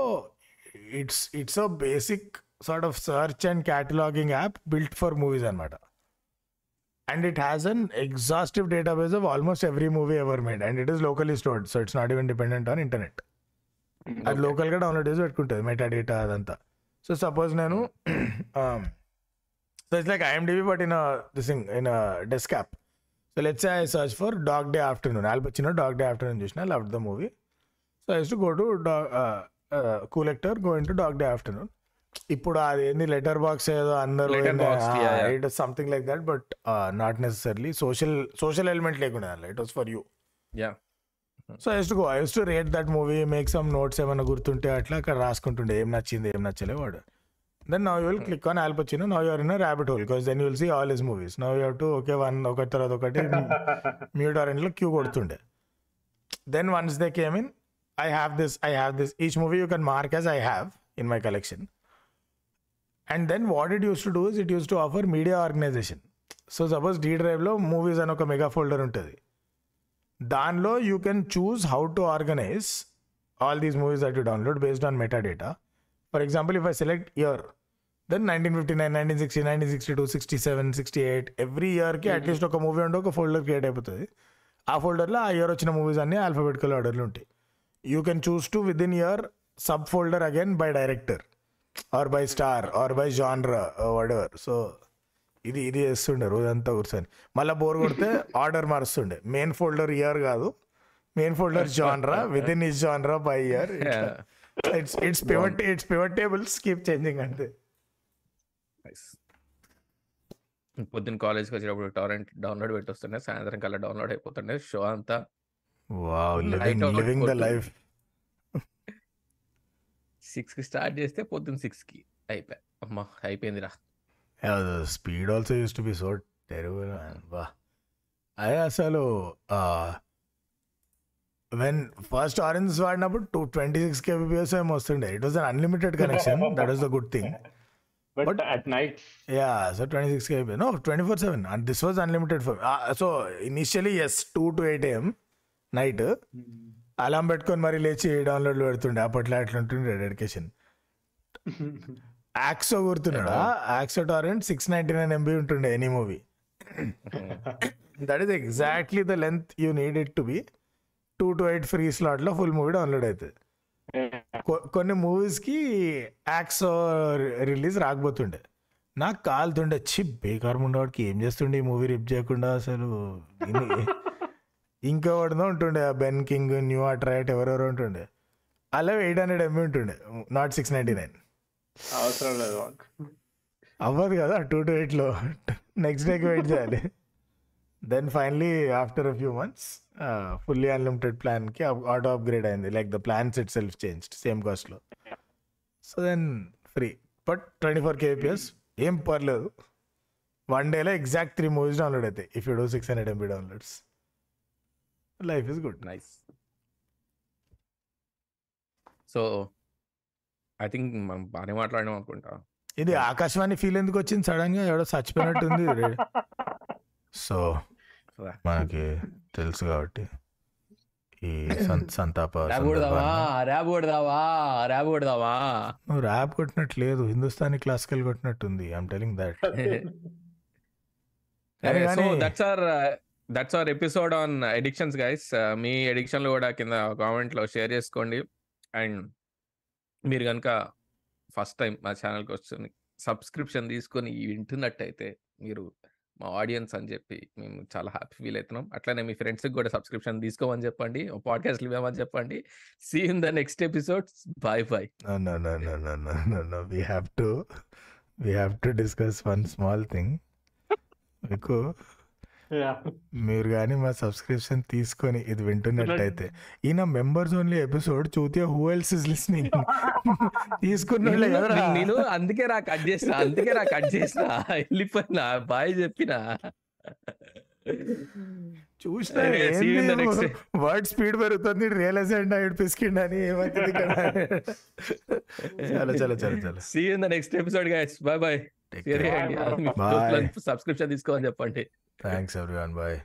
it's it's a basic sort of search and cataloguing app built for movies అనమాట and it has an exhaustive database of almost every movie ever made. And it is locally stored so it's not even dependent on internet. అది లోకల్గా download చేసి పెట్టుకుంటుంది metadata అదంతా. So suppose నేను [CLEARS THROAT] so it's like IMDb but in this thing in desk app so let's I search for Dog Day Afternoon Al Pacino Dog Day Afternoon చూసిన love the movie so I used to go to Coollector go in to Dog Day Afternoon ఇప్పుడు అది ఏంది Letterboxd ఏదో అందరూ. It something like that but not necessarily social social element లేకుండా it was for you Yeah. So I used to go I used to rate that movie make some notes ఏమైనా గుర్తుంటే అట్లా అక్కడ రాసుకుంటుండే ఏం నచ్చింది ఏం నచ్చలే వాడు. Then now you will click on Al Pacino now you're in rabbit hole because then you will see all his movies now you to okay one ఒకటి తర్వాత ఒకటి [LAUGHS] మ్యూట్ ఆరెంజ్లో queue కొడుతుండే. Then once they came in I have this I have this each movie you can mark as I have in my collection and then what it used to do is it used to offer media organisation so suppose D డ్రైవ్లో movies అని ఒక mega folder ఉంటుంది. దానిలో you can choose how to organise all these movies that you download based on metadata for example if I select year then nineteen fifty nine nineteen sixty nineteen sixty two sixty seven sixty eight every ఇయర్కి at least ఒక movie ఉంటే ఒక folder create అయిపోతుంది. ఆ ఫోల్డర్లో ఆ year వచ్చిన movies అన్ని alphabetical ఆర్డర్లో ఉంటాయి. You can choose to within year subfolder again by director or by star or by genre whatever so ఇది ఇది చేస్తుండే రోజంతా కూర్చొని. మళ్ళీ బోర్ కొడితే ఆర్డర్ మారుస్తుండే. మెయిన్ ఫోల్డర్ ఇయర్ కాదు. Main folder genre within is genre by year it's it's pivot it's pivot tables keep changing అంతే Nice. పొద్దున్న కాలేజ్కి వచ్చేటప్పుడు టోరెంట్ డౌన్లోడ్ పెట్టొస్తుండే సాయంత్రం కల్లా డౌన్లోడ్ అయిపోతుండే షో అంతా లివింగ్ ద. లైఫ్ సిక్స్కి స్టార్ట్ చేస్తే పొద్దున్న సిక్స్కి అయిపోయా. అమ్మా అయిపోయిందిరా speed also used to be so terrible అదే అసలు వెన్ ఫస్ట్ ఆరెంజ్ వాడినప్పుడు టూ ట్వంటీ సిక్స్ కేబీపీఎస్ ఏమో వస్తుండే. It was an unlimited connection that is the good thing but at night yeah so twenty six KB no twenty four seven and this was unlimited for so initially S two to eight AM night alarm పెట్టుకొని మరి లేచి download పెడుతుండే. అప్పట్లో అట్లా ఉంటుండే dedication aXXo [LAUGHS] గుర్తున్నాడా? Axxo torrent six ninety nine MB ఉంటుండే any movie that is exactly the length you need it to be two to eight free స్లాట్లో full movie download అవుతుంది. కొన్ని మూవీస్కి యాక్స్ రిలీజ్ రాకపోతుండే. నాకు కాలుతుండే చి బేకార్ ఉండవాడికి ఏం చేస్తుండే ఈ మూవీ రిప్ చేయకుండా అసలు? ఇన్ని- [LAUGHS] ఇంకోటిదో ఉంటుండే బెన్ కింగ్ న్యూ రైట్ ఎవరెవరో ఉంటుండే. అలా ఎయిట్ హండ్రెడ్ ఎంబీ ఉంటుండే నాట్ సిక్స్ నైంటీ నైన్. అవసరం లేదు అవ్వదు కదా టూ టు ఎయిట్లో. [LAUGHS] నెక్స్ట్ డేకి వెయిట్ చేయాలి. Then finally after a few months fully unlimited ప్లాన్కి auto upgrade అయింది. Like the plans itself change same కాస్ట్లో so then free but twenty four kbps ఏం పర్లేదు. వన్ డేలో ఎగ్జాక్ట్ త్రీ మూవీస్ డౌన్లోడ్ అవుతాయి if you do six hundred MB downloads life is good nice so I think మనం బాగానే మాట్లాడాం అనుకుంటా. ఇది ఆకాశవాణి ఫీల్ ఎందుకు వచ్చింది? సడన్గా ఎవడో చచ్చిపోయినట్టుంది. [LAUGHS] సో మనకి తెలుసు కాబట్టి ఈ [CLEARS THROAT] సంతాప ర్యాబ్ కొడదావా. ర్యాబ్ కొడదావా ర్యాబ్ నువ్వు ర్యాప్ కొట్టినట్లేదు Hindustani classical కొట్టినట్టుంది. I'm telling that so that's our that's our episode on addictions guys మీ ఎడిక్షన్లు కూడా కింద కామెంట్లో షేర్ చేసుకోండి. అండ్ మీరు కనుక ఫస్ట్ టైం మా ఛానల్కి వస్తుంది సబ్స్క్రిప్షన్ తీసుకొని వింటున్నట్టయితే మీరు మా ఆడియన్స్ అని చెప్పి మేము చాలా హ్యాపీ ఫీల్ అవుతున్నాం అట్లనే మీ ఫ్రెండ్స్కి కూడా సబ్స్క్రిప్షన్ తీసుకోమని చెప్పండి పాడ్కాస్ట్ ఇవ్వమని చెప్పండి. See in the next episodes. Bye bye. We have to we have to discuss one small thing మీకు మీరు కానీ మా సబ్స్క్రిప్షన్ తీసుకొని ఇది వింటున్నట్టయితే [LAUGHS] ఈయన మెంబర్స్ ఓన్లీ ఎపిసోడ్ చూతే హూ ఎల్స్ ఇస్ లిస్నింగ్ కదరా. నేను- అందుకే రా కట్ చేసిన అందుకే రా కట్ చేసిన వెళ్ళిపోయినా బాయ్ చెప్పిన. చూసినా. వర్డ్ స్పీడ్ పెరుగుతుంది రియలైజ్ అండ్ ఐడ్ పిసికిండి అని ఇక్కడ? [LAUGHS] [LAUGHS] చాలా చాలా చాలా చాలా. See in the next episode guys bye bye take subscription తీసుకోవాలని చెప్పండి థ్యాంక్స్ ఎవ్రీవన్ బాయ్